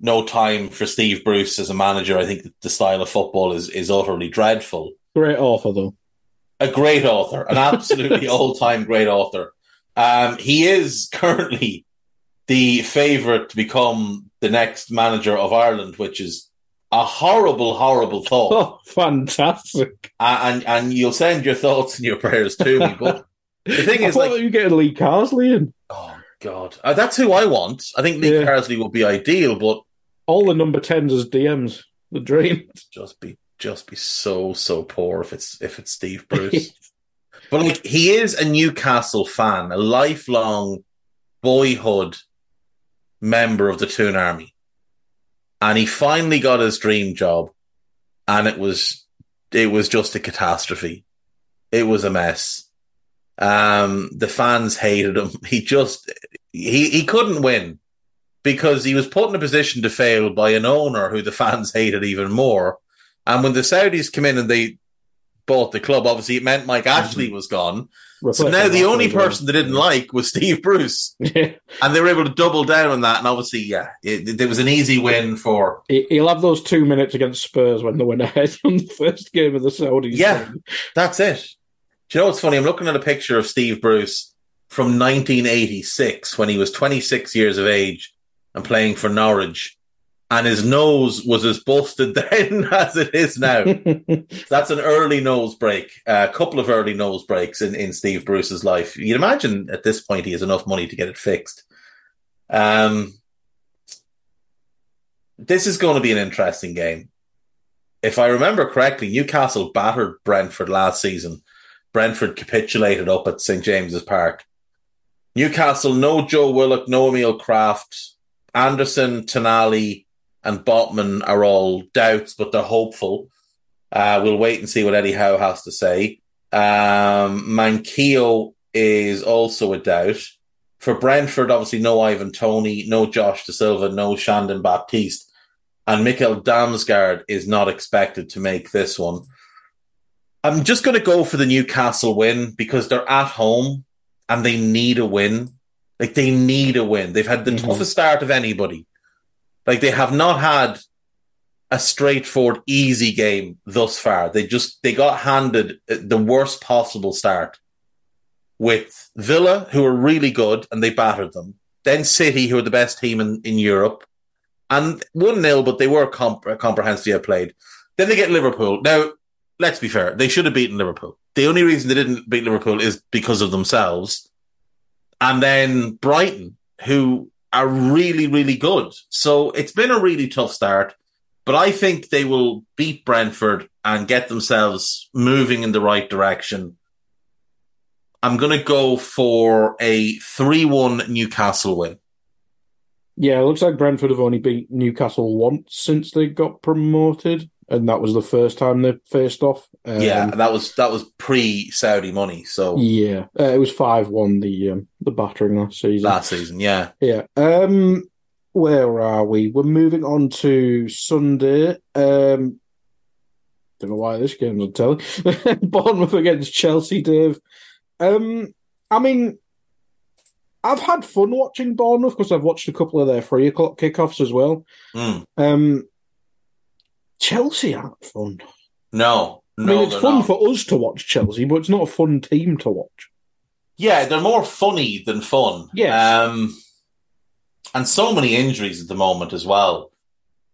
no time for Steve Bruce as a manager. I think that the style of football is is utterly dreadful. Great author, though. A great author, an absolutely *laughs* all time great author. Um, he is currently the favourite to become the next manager of Ireland, which is a horrible, horrible thought. *laughs* Oh, fantastic. Uh, and and you'll send your thoughts and your prayers to me. But the thing *laughs* I is, like, you getting Lee Carsley in. oh god, uh, that's who I want. I think Lee Yeah. Carsley will be ideal, but All the number 10s as DMs. The dream. *laughs* Just be just be so so poor if it's if it's Steve Bruce. but like he is a Newcastle fan, a lifelong boyhood member of the Toon Army. And he finally got his dream job and it was it was just a catastrophe. It was a mess. Um the fans hated him. *laughs* He just he he couldn't win because he was put in a position to fail by an owner who the fans hated even more. And when the Saudis came in and they bought the club, obviously it meant Mike Ashley was gone. So now the only person they didn't like was Steve Bruce. *laughs* And they were able to double down on that. And obviously, yeah, it, it was an easy win for. He- He'll have those two minutes against Spurs when they went *laughs* ahead on the first game of the Saudis. Yeah. That's it. Do you know what's funny? I'm looking at a picture of Steve Bruce from 1986 when he was 26 years of age and playing for Norwich. And his nose was as busted *laughs* then as it is now. *laughs* That's an early nose break, a couple of early nose breaks in, in Steve Bruce's life. You'd imagine at this point he has enough money to get it fixed. Um, this is going to be an interesting game. If I remember correctly, Newcastle battered Brentford last season. Brentford capitulated up at St James's Park. Newcastle, no Joe Willock, no Emil Krafth, Anderson, Tonali, and Botman are all doubts, but they're hopeful. Uh, we'll wait and see what Eddie Howe has to say. Um, Mankio is also a doubt. For Brentford, obviously, no Ivan Toney, no Josh Dasilva, no Shandon Baptiste. And Mikkel Damsgaard is not expected to make this one. I'm just going to go for the Newcastle win because they're at home and they need a win. Like they need a win. They've had the Mhm. toughest start of anybody. Like they have not had a straightforward, easy game thus far. They just they got handed the worst possible start with Villa, who are really good, and they battered them. Then City, who are the best team in, in Europe, and one 0 but they were comp- comprehensively outplayed. Then they get Liverpool. Now, let's be fair, they should have beaten Liverpool. The only reason they didn't beat Liverpool is because of themselves. And then Brighton, who are really, really good. So it's been a really tough start, but I think they will beat Brentford and get themselves moving in the right direction. I'm going to go for a 3 1 Newcastle win. Yeah, it looks like Brentford have only beat Newcastle once since they got promoted, and that was the first time they faced off. Um, yeah, that was that was pre Saudi money. So yeah, uh, it was five one the um, the battering last season. last season, yeah. Yeah. Um, where are we? We're moving on to Sunday. Um, don't know why this game's on telly. *laughs* Bournemouth against Chelsea, Dave. Um, I mean, I've had fun watching Bournemouth because I've watched a couple of their three o'clock kickoffs as well. Mm. Um, Chelsea aren't fun. No, I mean, it's fun not. for us to watch Chelsea, but it's not a fun team to watch. Yeah, they're more funny than fun. Yes. Um, and so many injuries at the moment as well.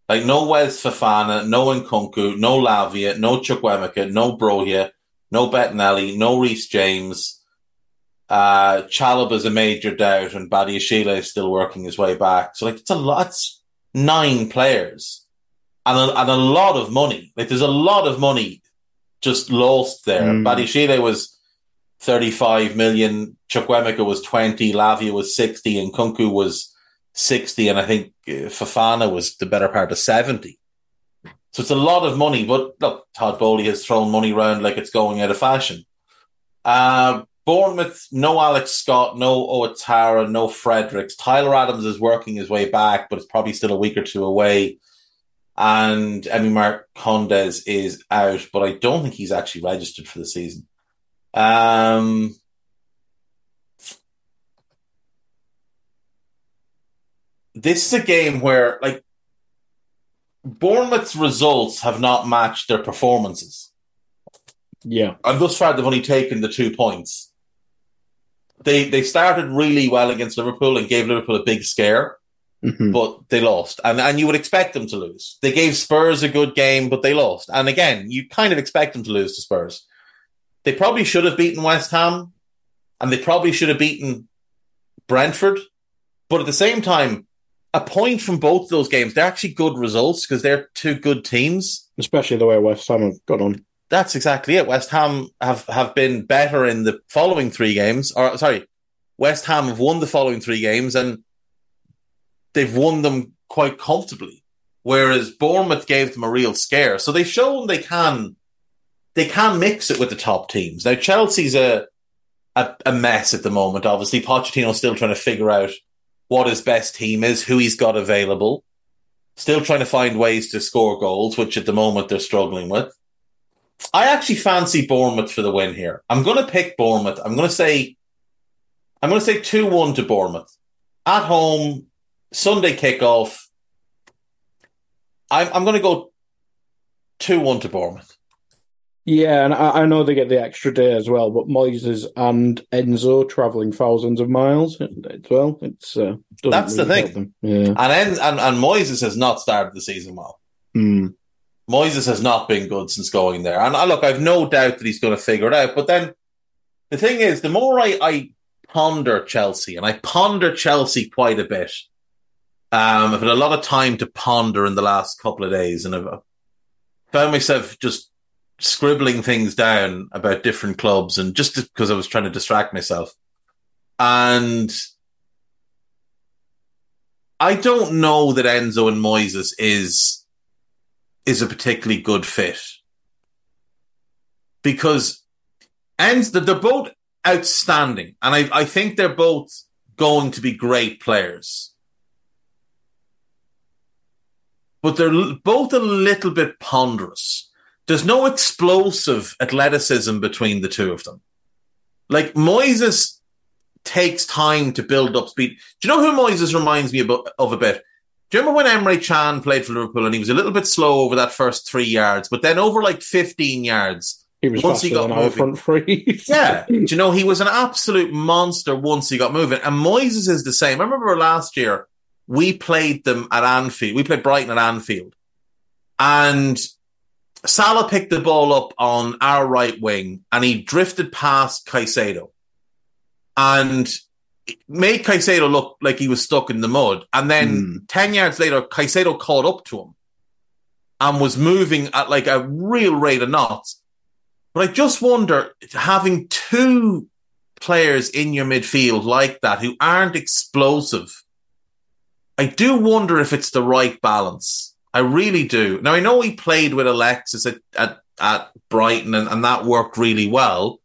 Like no Wes Fofana, no Nkunku, no Lavia, no Chukwuemeka, no Broja, no Bettinelli, no Reece James. Uh, Chalobah's a major doubt and Badiashile is still working his way back. So like it's a lot, it's nine players and a, and a lot of money. Like there's a lot of money just lost there. Mm. Badiashile was 35 million. Chukwuemeka was 20. Lavia was 60 and Nkunku was 60. And I think uh, Fofana was the better part of 70. So it's a lot of money, but look, Todd Boehly has thrown money around like it's going out of fashion. Uh, Bournemouth, no Alex Scott, no Ouattara, no Fredericks. Tyler Adams is working his way back, but it's probably still a week or two away. And Emi Marcondes is out, but I don't think he's actually registered for the season. Um, this is a game where, like, Bournemouth's results have not matched their performances. Yeah. And thus far, they've only taken the two points. They they started really well against Liverpool and gave Liverpool a big scare, Mhm. but they lost. And and you would expect them to lose. They gave Spurs a good game, but they lost. And again, you kind of expect them to lose to Spurs. They probably should have beaten West Ham, and they probably should have beaten Brentford. But at the same time, a point from both those games. They're actually good results because they're two good teams. Especially the way West Ham have gone on. That's exactly it. West Ham have, have been better in the following three games. Or sorry, West Ham have won the following three games and they've won them quite comfortably. Whereas Bournemouth gave them a real scare. So they've shown they can they can mix it with the top teams. Now Chelsea's a a, a mess at the moment. Obviously, Pochettino's still trying to figure out what his best team is, who he's got available. Still trying to find ways to score goals, which at the moment they're struggling with. I actually fancy Bournemouth for the win here. I'm going to pick Bournemouth. I'm going to say, I'm going to say two one to Bournemouth at home Sunday kickoff. I'm I'm going to go two one to Bournemouth. Yeah, and I, I, know they get the extra day as well, but Moises and Enzo traveling thousands of miles as well. It's uh, that's really the thing. Yeah, and, and and Moises has not started the season well. Mm. Moises has not been good since going there, and uh, look, I've no doubt that he's going to figure it out. But then the thing is, the more I, I ponder Chelsea, and I ponder Chelsea quite a bit. Um, I've had a lot of time to ponder in the last couple of days, and I've found myself just scribbling things down about different clubs and just because I was trying to distract myself. And I don't know that Enzo and Moises is is a particularly good fit. Because Enzo, they're both outstanding. And I, I think they're both going to be great players. But they're both a little bit ponderous there's no explosive athleticism between the two of them. Like Moises takes time to build up speed. Do you know who Moises reminds me of, a bit? Do you remember when Emre Can played for Liverpool and he was a little bit slow over that first three yards, but then over like 15 yards, he was once he got moving, front three. yeah, *laughs* do you know he was an absolute monster once he got moving, and Moises is the same. I remember last year we played them at Anfield. We played Brighton at Anfield, and Salah picked the ball up on our right wing and he drifted past Caicedo and made Caicedo look like he was stuck in the mud. And then mm. 10 yards later, Caicedo caught up to him and was moving at like a real rate of knots. But I just wonder having two players in your midfield like that who aren't explosive. I do wonder if it's the right balance. I really do. Now I know he played with Alexis at at, at Brighton, and, and that worked really well.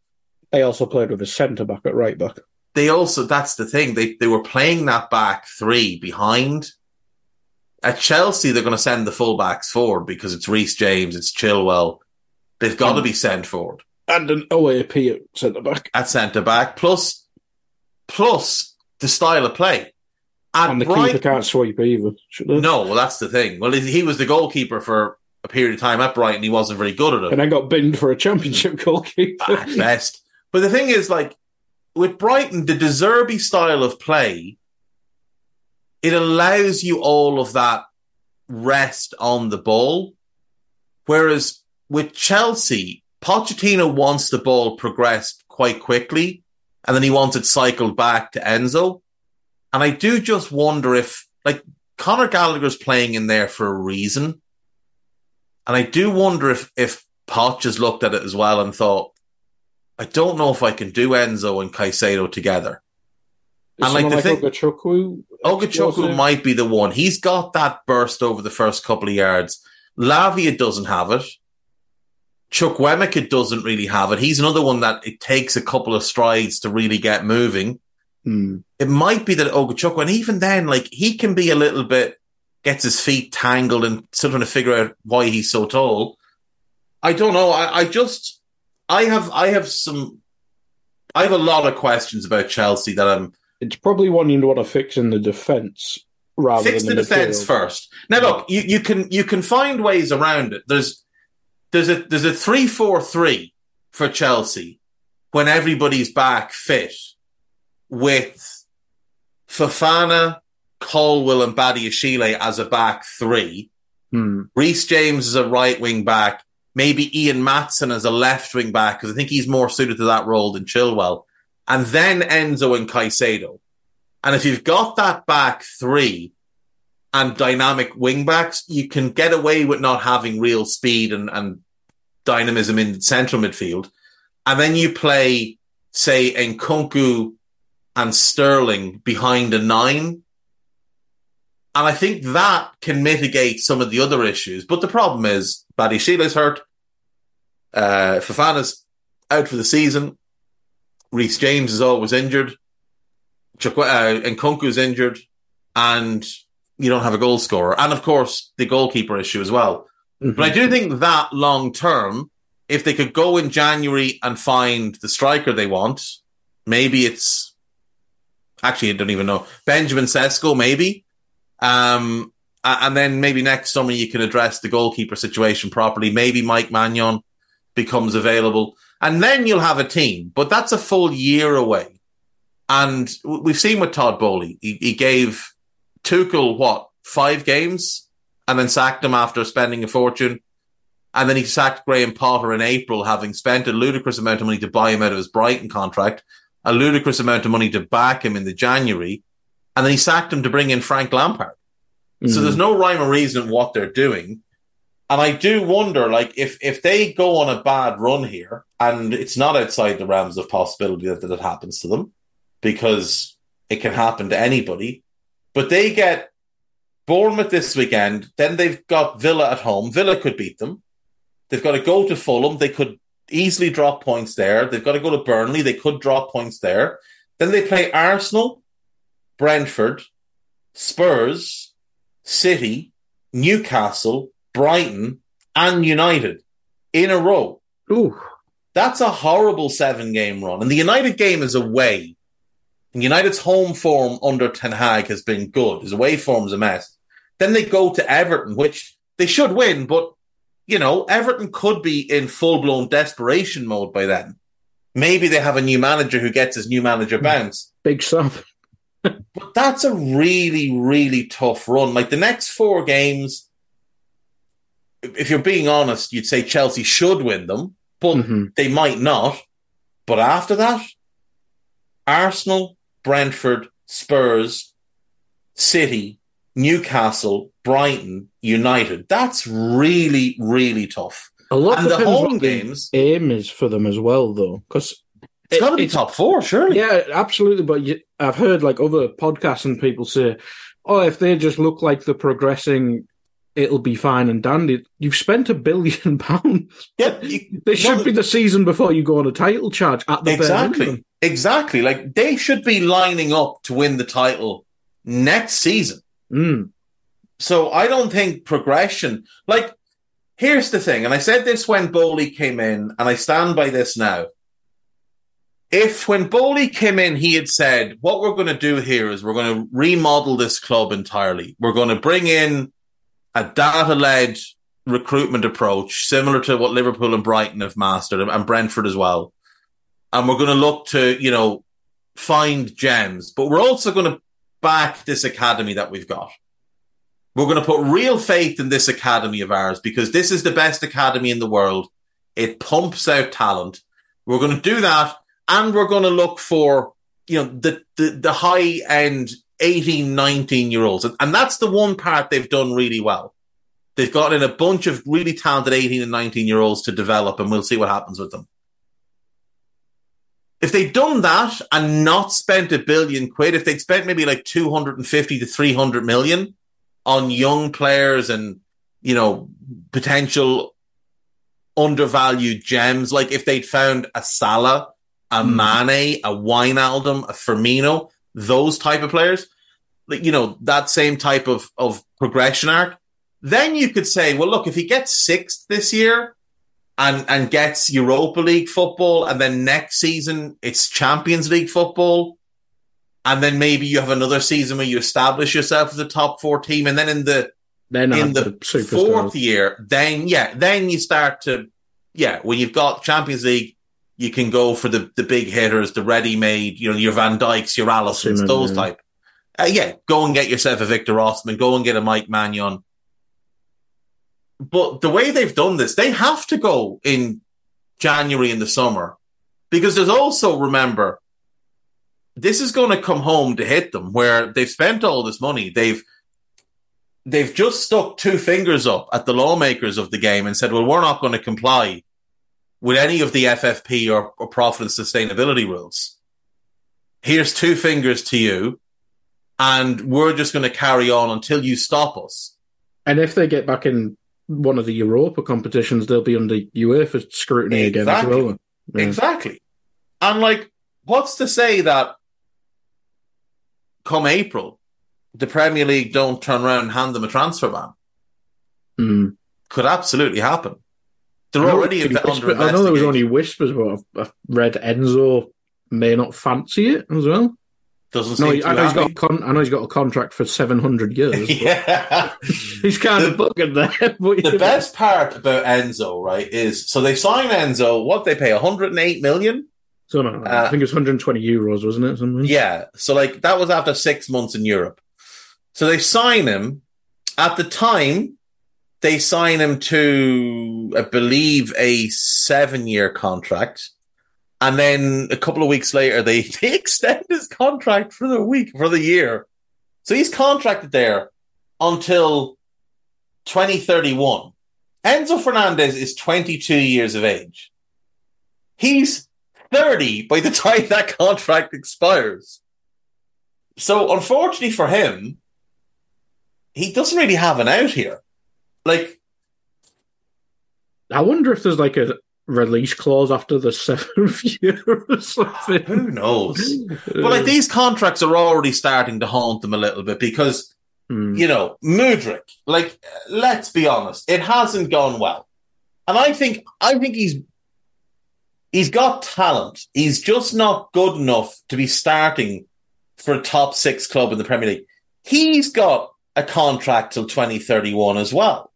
They also played with a centre back at right back. They also that's the thing they they were playing that back three behind. At Chelsea, they're going to send the fullbacks forward because it's Reece James, it's Chilwell. They've got to be sent forward. And an OAP at centre back. At centre back, plus plus the style of play. And, the Brighton, keeper can't sweep either. No, well, that's the thing. Well, he was the goalkeeper for a period of time at Brighton. He wasn't very good at it. And I got binned for a championship goalkeeper. Ah, at best. But the thing is, like, with Brighton, the De Zerbi style of play, it allows you all of that rest on the ball. Whereas with Chelsea, Pochettino wants the ball progressed quite quickly, and then he wants it cycled back to Enzo. And I do just wonder if, like, Conor Gallagher's playing in there for a reason. And I do wonder if, if Poch has looked at it as well and thought, I don't know if I can do Enzo and Caicedo together. Is and like the like thing, Ugochukwu might be the one. He's got that burst over the first couple of yards. Lavia doesn't have it. Chuck Chukwuemeka doesn't really have it. He's another one that it takes a couple of strides to really get moving. Hmm. It might be that Ugochukwu, and even then, like he can be a little bit gets his feet tangled and still trying to figure out why he's so tall. I don't know. I, I just I have I have some I have a lot of questions about Chelsea that I'm. It's probably one you want to fix in the defense rather fix than the, the defense first. Now, look, you, you can you can find ways around it. There's there's a there's a three four three for Chelsea when everybody's back fit with Fofana, Colwill, and Badiashile as a back three. Hmm. Reece James as a right wing back. Maybe Ian Maatsen as a left wing back because I think he's more suited to that role than Chilwell. And then Enzo and Caicedo. And if you've got that back three, and dynamic wingbacks, you can get away with not having real speed and, and dynamism in central midfield. And then you play, say, Nkunku and Sterling behind a nine. And I think that can mitigate some of the other issues. But the problem is Badiashile's hurt. Uh, Fofana's out for the season. Reece James is always injured. Chakwe- uh, Nkunku's injured. And you don't have a goal scorer. And of course, the goalkeeper issue as well. Mm-hmm. But I do think that long term, if they could go in January and find the striker they want, maybe it's actually I don't even know Benjamin Sesko, maybe. Um, and then maybe next summer you can address the goalkeeper situation properly. Maybe Mike Maignan becomes available, and then you'll have a team. But that's a full year away, and we've seen with Todd Boehly, he, he gave Tuchel what five games, and then sacked him after spending a fortune. And then he sacked Graham Potter in April, having spent a ludicrous amount of money to buy him out of his Brighton contract, a ludicrous amount of money to back him in the January, and then he sacked him to bring in Frank Lampard. Mm. So there's no rhyme or reason in what they're doing. And I do wonder, like, if if they go on a bad run here, and it's not outside the realms of possibility that, that it happens to them, because it can happen to anybody. But they get Bournemouth this weekend, then they've got Villa at home. Villa could beat them. They've got to go to Fulham. They could easily drop points there. They've got to go to Burnley. They could drop points there. Then they play Arsenal, Brentford, Spurs, City, Newcastle, Brighton, and United in a row. Ooh. That's a horrible seven game run. And the United game is away. And United's home form under Ten Hag has been good. His away form's a mess. Then they go to Everton, which they should win, but you know, Everton could be in full blown desperation mode by then. Maybe they have a new manager who gets his new manager hmm. bounce. Big sub. *laughs* but that's a really, really tough run. Like the next four games, if you're being honest, you'd say Chelsea should win them, but mm-hmm. they might not. But after that, Arsenal, Brentford, Spurs, City, Newcastle, Brighton, United. That's really, really tough. A lot and the home games aim is for them as well, though, because it's got to be top four, surely. Yeah, absolutely. But you, I've heard like other podcasts and people say, "Oh, if they just look like they're progressing, it'll be fine and dandy." You've spent a billion *laughs* pounds. Yeah, *laughs* this should be the season before you go on a title charge at the exactly, exactly. Like they should be lining up to win the title next season. Mm. So I don't think progression, like, here's the thing, and I said this when Boehly came in, and I stand by this now. If when Boehly came in, he had said, what we're going to do here is we're going to remodel this club entirely. We're going to bring in a data led recruitment approach, similar to what Liverpool and Brighton have mastered and Brentford as well. And we're going to look to, you know, find gems, but we're also going to back this academy that we've got. We're going to put real faith in this academy of ours because this is the best academy in the world. It pumps out talent. We're going to do that. And we're going to look for, you know, the, the, the high end 18, 19 year olds. And, and that's the one part they've done really well. They've gotten in a bunch of really talented 18 and 19 year olds to develop and we'll see what happens with them. If they'd done that and not spent a billion quid, if they'd spent maybe like 250 to 300 million, on young players and, you know, potential undervalued gems. Like if they'd found a Salah, a mm. Mane, a Wijnaldum, a Firmino, those type of players, like, you know, that same type of, of progression arc, then you could say, well, look, if he gets sixth this year and, and gets Europa League football and then next season it's Champions League football, and then maybe you have another season where you establish yourself as a top four team, and then in the then in the, the fourth year, then yeah, then you start to yeah, when you've got Champions League, you can go for the the big hitters, the ready made, you know, your Van Dijks, your Alissons, those yeah. type. Uh, yeah, go and get yourself a Victor Osimhen, go and get a Mike Maignan. But the way they've done this, they have to go in January in the summer because there's also remember this is going to come home to hit them where they've spent all this money. They've they've just stuck two fingers up at the lawmakers of the game and said, well, we're not going to comply with any of the FFP or, or profit and sustainability rules. Here's two fingers to you, and we're just going to carry on until you stop us. And if they get back in one of the Europa competitions, they'll be under UEFA scrutiny again as Exactly. well. Yeah. Exactly. And like, what's to say that come April, the Premier League don't turn around and hand them a transfer ban? Mm. Could absolutely happen. They're already only inve- whisper- under I know there was only whispers, but I've, I've read Enzo may not fancy it as well. Doesn't No, seem he- too I know he's got. A con- I know he's got a contract for seven hundred years. *laughs* yeah. *laughs* He's kind of bugging there. *laughs* The best part about Enzo, right, is so they sign Enzo. What they pay, 108 million. So no, Uh, I think it's 120 euros, wasn't it? Something. Yeah. So like that was after six months in Europe. So they sign him. At the time, they sign him to, I believe, a seven-year contract. And then a couple of weeks later, they, *laughs* they extend his contract for the week, for the year. So he's contracted there until 2031. Enzo Fernandez is 22 years of age. He's 30 by the *laughs* time that contract expires. So unfortunately for him, he doesn't really have an out here. Like, I wonder if there's like a release clause after the *laughs* seventh year or something. who knows? But like these contracts are already starting to haunt them a little bit because Mm. you know, Mudryk, like, let's be honest, it hasn't gone well. And I think, I think he's, he's got talent. He's just not good enough to be starting for a top six club in the Premier League. He's got a contract till 2031 as well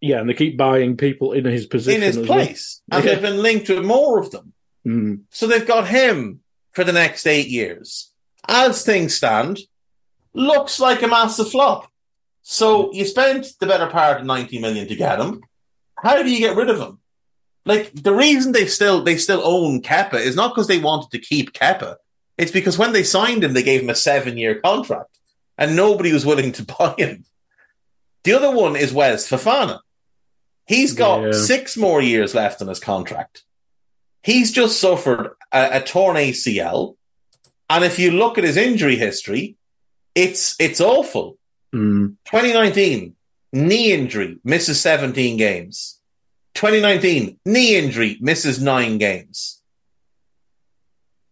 yeah, and they keep buying people in his position in his as place. And Yeah. they've been linked with more of them. Mm. So they've got him for the next eight years. As things stand, looks like a massive flop. So you spent the better part of 90 million to get him. How do you get rid of him? Like the reason they still they still own Kepa is not because they wanted to keep Kepa. It's because when they signed him, they gave him a seven year contract and nobody was willing to *laughs* buy him. The other one is Wes Fofana. He's got Yeah. six more years left on his contract. He's just suffered a, a torn ACL. And if you look at his injury history, it's it's awful. Mm. 2019, 2019, knee injury, misses 17 games. 2019, knee injury, misses nine games.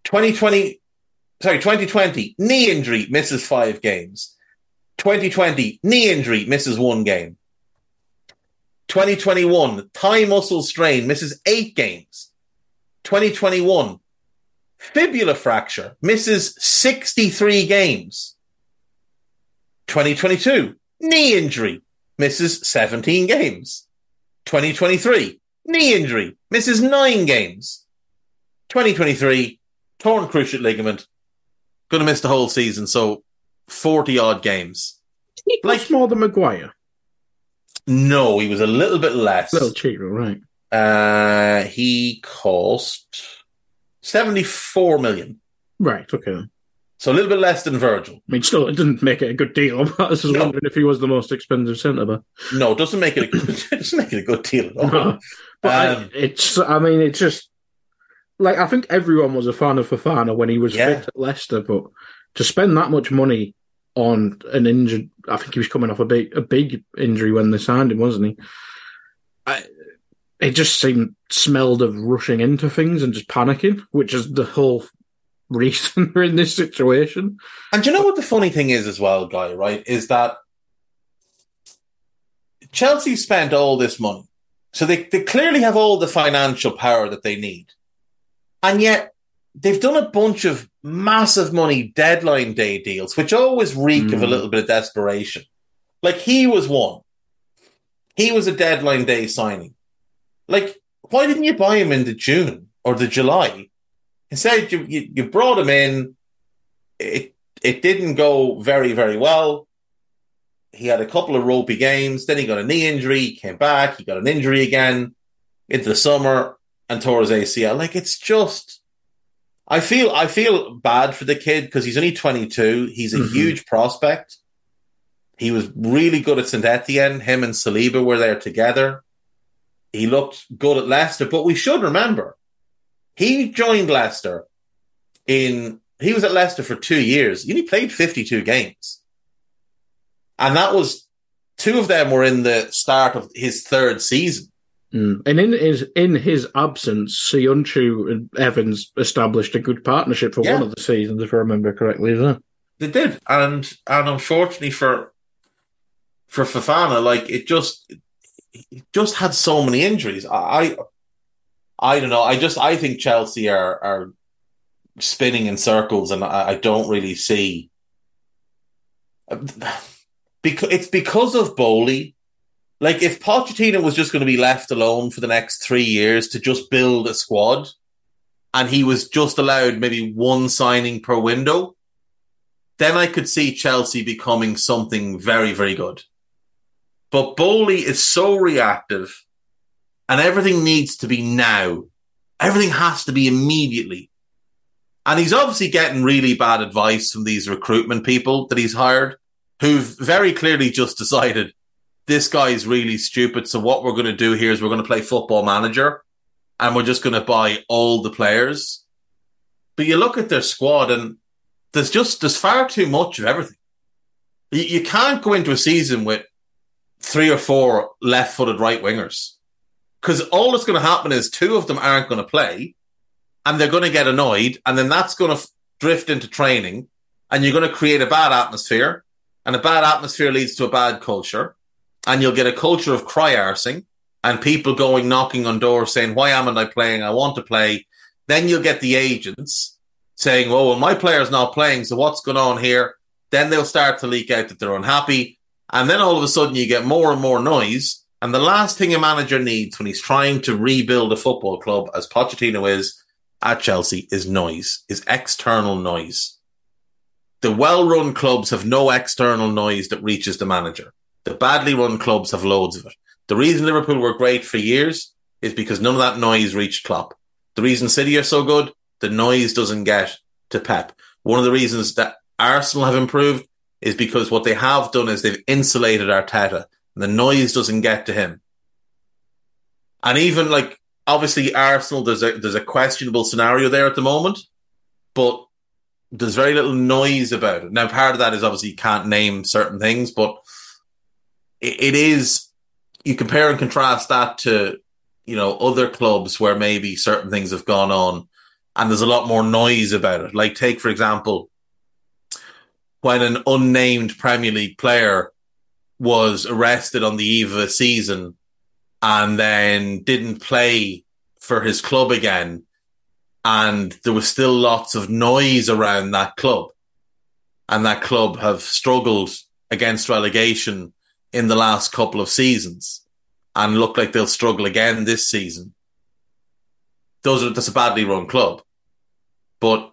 2020, sorry, 2020, knee injury, misses five games. 2020, knee injury, misses one game. 2021, thigh muscle strain, misses eight games. 2021, fibula fracture, misses 63 games. 2022, knee injury, misses 17 games. 2023, knee injury, misses nine games. 2023, torn cruciate ligament, going to miss the whole season, so 40 odd games. Like- more than Maguire. No, he was a little bit less. A Little cheaper, right? Uh, he cost 74 million. Right, okay. So a little bit less than Virgil. I mean, still, it didn't make it a good deal. *laughs* I was just No. wondering if he was the most expensive centre back. No, it doesn't make it a good, *laughs* it doesn't make it a good deal at all. No. But I- Um, it's, I mean, it's just like I think everyone was a fan of Fofana when he was Yeah. fit at Leicester, but to spend that much money on an injured, I think he was coming off a big, a big injury when they signed him, wasn't he? I, it just seemed smelled of rushing into things and just panicking, which is the whole *laughs* reason they're in this situation. And you know what the funny thing is as well, Guy, right? Is that Chelsea spent all this money. So they, they clearly have all the financial power that they need. And yet they've done a bunch of massive money deadline day deals, which always reek of a Mm. little bit of desperation. Like he was one. He was a deadline day signing. Like, why didn't you buy him in the June or the July? Instead, you, you, you brought him in. It it didn't go very, very well. He had a couple of ropey games. Then he got a knee injury. Came back. He got an injury again into the summer and tore his ACL. Like it's just, I feel, I feel bad for the kid because he's only 22. He's a Mhm. huge prospect. He was really good at St Etienne. Him and Saliba were there together. He looked good at Leicester, but we should remember he joined Leicester in he was at Leicester for two years. He only played 52 games. And that was two of them were in the start of his third season. Mm. And in his in his absence, Söyüncü and Evans established a good partnership for Yeah. one of the seasons, if I remember correctly. Is that? They did, and and unfortunately for for Fofana, like it just it just had so many injuries. I I don't know. I just I think Chelsea are are spinning in circles, and I, I don't really see *sighs* because it's because of Boehly. Like if Pochettino was just going to be left alone for the next three years to just build a squad, and he was just allowed maybe one signing per window, then I could see Chelsea becoming something very, very good. But Boehly is so reactive and everything needs to be now. Everything has to be immediately. And he's obviously getting really bad advice from these recruitment people that he's hired who've very clearly just decided this guy is really stupid. So what we're going to do here is we're going to play football manager and we're just going to buy all the players. But you look at their squad and there's just there's far too much of everything. You, you can't go into a season with three or four left-footed right wingers because all that's going to happen is two of them aren't going to play, and they're going to get annoyed, and then that's going to f- drift into training, and you're going to create a bad atmosphere, and a bad atmosphere leads to a bad culture, and you'll get a culture of cry arsing and people going knocking on doors saying, "Why am I playing? I want to play." Then you'll get the agents saying, "Oh, well, my player's not playing, so what's going on here?" Then they'll start to leak out that they're unhappy, and then all of a sudden you get more and more noise. And the last thing a manager needs when he's trying to rebuild a football club, as Pochettino is at Chelsea, is noise, is external noise. The well-run clubs have no external noise that reaches the manager. The badly run clubs have loads of it. The reason Liverpool were great for years is because none of that noise reached Klopp. The reason City are so good, the noise doesn't get to Pep. One of the reasons that Arsenal have improved is because what they have done is they've insulated Arteta and the noise doesn't get to him. And even like obviously Arsenal, there's a there's a questionable scenario there at the moment, but there's very little noise about it. Now, part of that is obviously you can't name certain things, but it, it is you compare and contrast that to you know other clubs where maybe certain things have gone on and there's a lot more noise about it. Like take for example when an unnamed Premier League player was arrested on the eve of a season and then didn't play for his club again. And there was still lots of noise around that club. And that club have struggled against relegation in the last couple of seasons and look like they'll struggle again this season. Those are, that's a badly run club. But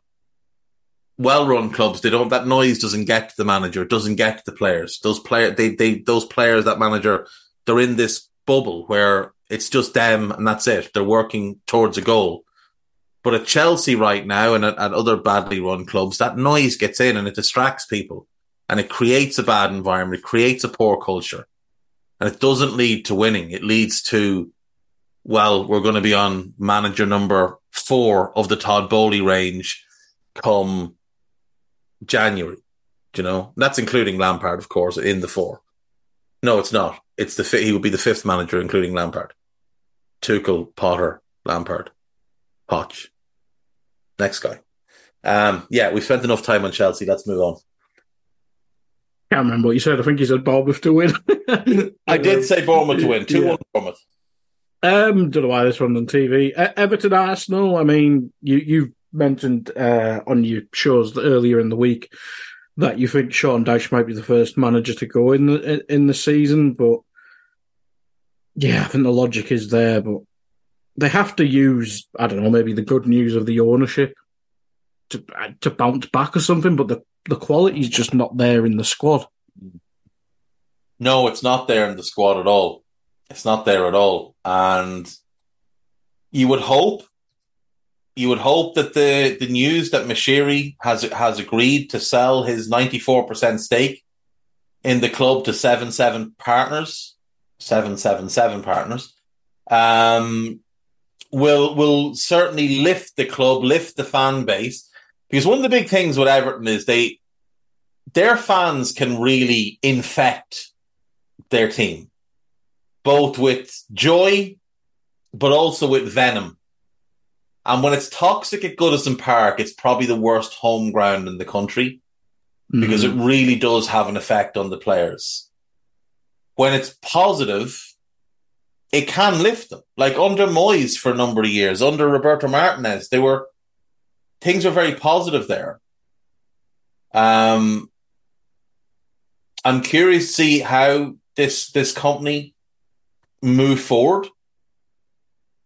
well-run clubs, they don't. That noise doesn't get to the manager, doesn't get to the players. Those player, they, they, those players, that manager, they're in this bubble where it's just them and that's it. They're working towards a goal. But at Chelsea right now and at, at other badly run clubs, that noise gets in and it distracts people, and it creates a bad environment. It creates a poor culture, and it doesn't lead to winning. It leads to, well, we're going to be on manager number four of the Todd Boehly range come January. Do you know that's including Lampard, of course, in the four. No, it's not. It's the he would be the fifth manager, including Lampard, Tuchel, Potter, Lampard, Poch. Next guy. Um, yeah, we spent enough time on Chelsea. Let's move on. Can't remember what you said. I think you said Bournemouth to win. *laughs* I did say Bournemouth to win. 2 Yeah. 1 Bournemouth. Um, don't know why this one's on TV. E- Everton Arsenal. I mean, you you mentioned uh, on your shows earlier in the week that you think Sean Dyche might be the first manager to go in the in the season, but yeah, I think the logic is there, but they have to use I don't know maybe the good news of the ownership to to bounce back or something, but the the quality's just not there in the squad. No, it's not there in the squad at all. It's not there at all. And you would hope, you would hope that the, the news that Moshiri has has agreed to sell his ninety four percent stake in the club to seven seven partners, seven seven seven partners, um, will will certainly lift the club, lift the fan base. Because one of the big things with Everton is they their fans can really infect their team, both with joy, but also with venom. And when it's toxic at Goodison Park, it's probably the worst home ground in the country because Mm-hmm. it really does have an effect on the players. When it's positive, it can lift them. Like under Moyes for a number of years, under Roberto Martinez, they were things were very positive there. Um, I'm curious to see how this this company move forward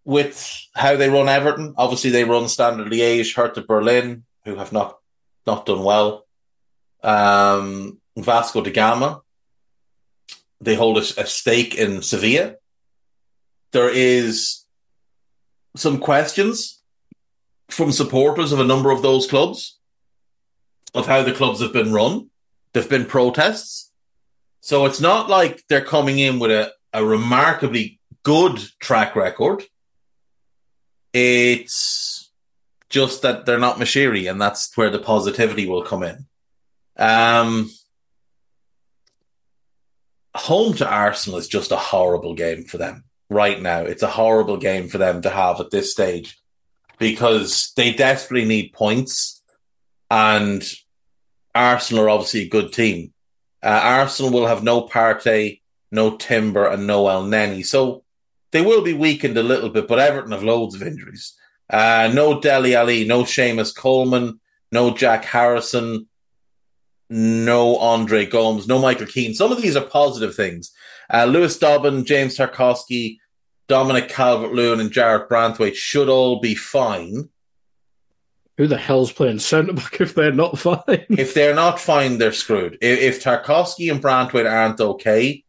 with how they run Everton. Obviously, they run Standard Liège, Hertha Berlin, who have not not done well. Um, Vasco da Gama, they hold a, a stake in Sevilla. There is some questions from supporters of a number of those clubs of how the clubs have been run. There've been protests. So it's not like they're coming in with a, a remarkably good track record. It's just that they're not Moshiri, and that's where the positivity will come in. Um, home to Arsenal is just a horrible game for them right now. It's a horrible game for them to have at this stage because they desperately need points, and Arsenal are obviously a good team. Uh, Arsenal will have no Partey, no Timber, and no Elneny, so they will be weakened a little bit. But Everton have loads of injuries. Uh, no Dele Alli, no Seamus Coleman, no Jack Harrison, no Andre Gomes, no Michael Keane. Some of these are positive things. Uh, Lewis Dobbin, James Tarkowski, Dominic Calvert Lewin, and Jarrett Branthwaite should all be fine. Who the hell's playing centre back if they're not fine? If they're not fine, they're screwed. If, if Tarkowski and Branthwaite aren't okay,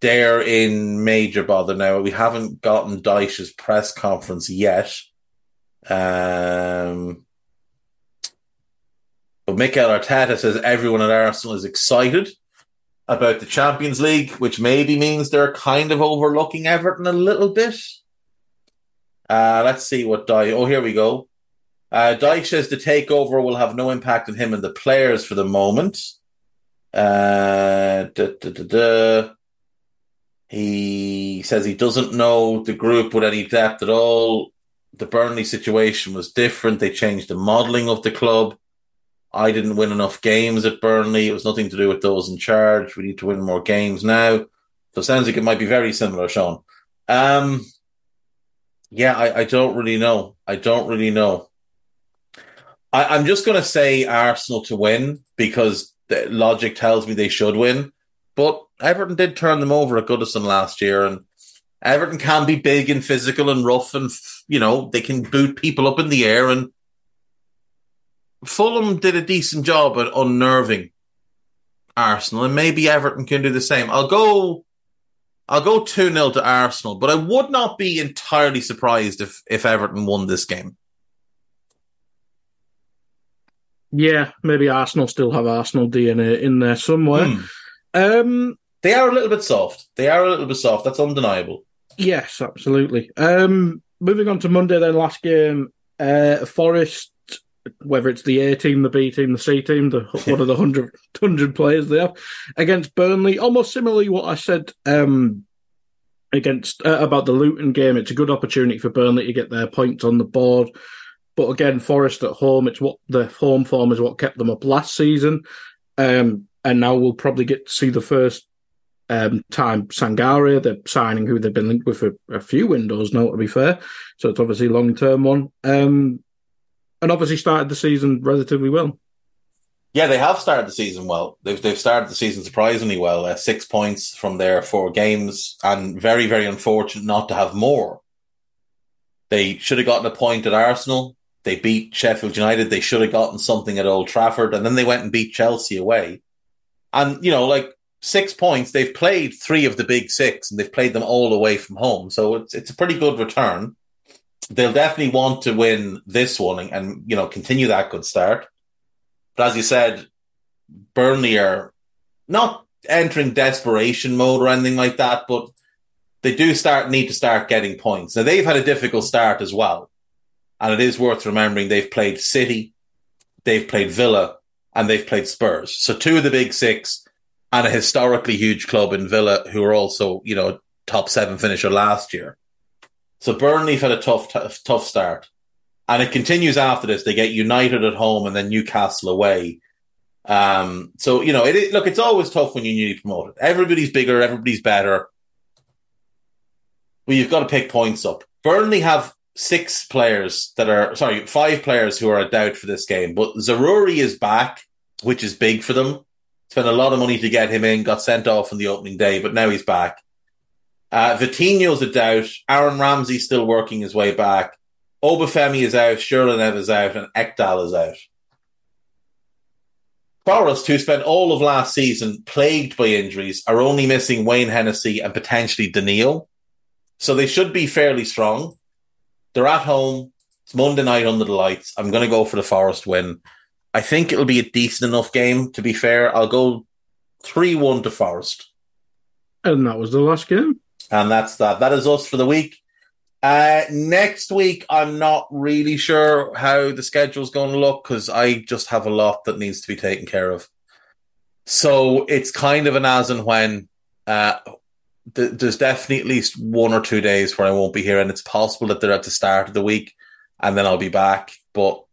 they're in major bother now. We haven't gotten Dyche's press conference yet. Um, but Mikel Arteta says everyone at Arsenal is excited about the Champions League, which maybe means they're kind of overlooking Everton a little bit. Uh, let's see what Dyche. Oh, here we go. Uh, Dyche says the takeover will have no impact on him and the players for the moment. Uh, da, da, da. He says he doesn't know the group with any depth at all. The Burnley situation was different. They changed the modelling of the club. I didn't win enough games at Burnley. It was nothing to do with those in charge. We need to win more games now. So it sounds like it might be very similar, Sean. Um, yeah, I, I don't really know. I don't really know. I, I'm just going to say Arsenal to win because the logic tells me they should win. But Everton did turn them over at Goodison last year, and Everton can be big and physical and rough, and you know they can boot people up in the air. And Fulham did a decent job at unnerving Arsenal, and maybe Everton can do the same. I'll go. I'll go 2 0 to Arsenal, but I would not be entirely surprised if, if Everton won this game. yeah, maybe Arsenal still have Arsenal DNA in there somewhere. Hmm. Um, They are a little bit soft. They are a little bit soft. That's undeniable. yes, absolutely. Um, moving on to Monday, then last game, uh, Forest. Whether it's the A team, the B team, the C team, the one of the 100, 100 players they have against Burnley, almost similarly what I said um, against uh, about the Luton game. It's a good opportunity for Burnley to get their points on the board. But again, Forest at home, it's what the home form is what kept them up last season. Um, and now we'll probably get to see the first um, time Sangare, they're signing who they've been linked with for a few windows now, to be fair. So it's obviously long term one. Um, and obviously started the season relatively well. Yeah, they have started the season well. They've they've started the season surprisingly well. Uh, six points from their four games, and very very unfortunate not to have more. They should have gotten a point at Arsenal. They beat Sheffield United. They should have gotten something at Old Trafford, and then they went and beat Chelsea away. And you know, like six points, they've played three of the big six, and they've played them all away from home. So it's it's a pretty good return. They'll definitely want to win this one and, and you know continue that good start. But as you said, Burnley are not entering desperation mode or anything like that, but they do start need to start getting points. Now they've had a difficult start as well. And it is worth remembering they've played City, they've played Villa, and they've played Spurs. So two of the big six and a historically huge club in Villa who are also, you know, top seven finisher last year. So Burnley had a tough, tough, tough start. And it continues after this. They get United at home and then Newcastle away. Um, so, you know, it, look, it's always tough when you're newly promoted. Everybody's bigger, everybody's better. Well, you've got to pick points up. Burnley have six players that are, sorry, five players who are a doubt for this game, but Zaroury is back, which is big for them. Spent a lot of money to get him in, got sent off on the opening day, but now he's back. Uh, Vitinho's a doubt. Aaron Ramsey still working his way back. Obafemi is out, Sherlinev is out, and Ekdal is out. Forest, who spent all of last season plagued by injuries, are only missing Wayne Hennessy and potentially Danilo. So they should be fairly strong. They're at home. It's Monday night under the lights. I'm going to go for the Forest win. I think it'll be a decent enough game, to be fair. I'll go 3 1 to Forest. And that was the last game. And that's that. That is us for the week. Uh, next week, I'm not really sure how the schedule's going to look because I just have a lot that needs to be taken care of. So it's kind of an as and when. Uh, th- there's definitely at least one or two days where I won't be here, and it's possible that they're at the start of the week, and then I'll be back. But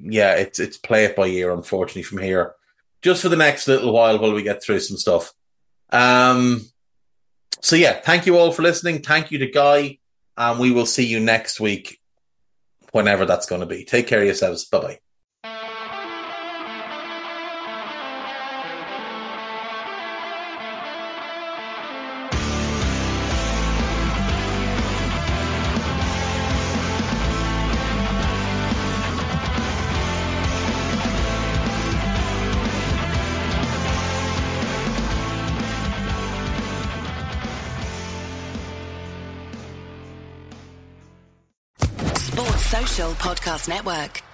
yeah, it's it's play it by ear, unfortunately, from here, just for the next little while while we get through some stuff. Um, so yeah, thank you all for listening. Thank you to Guy and we will see you next week, whenever that's going to be. Take care of yourselves. Bye bye. Podcast Network.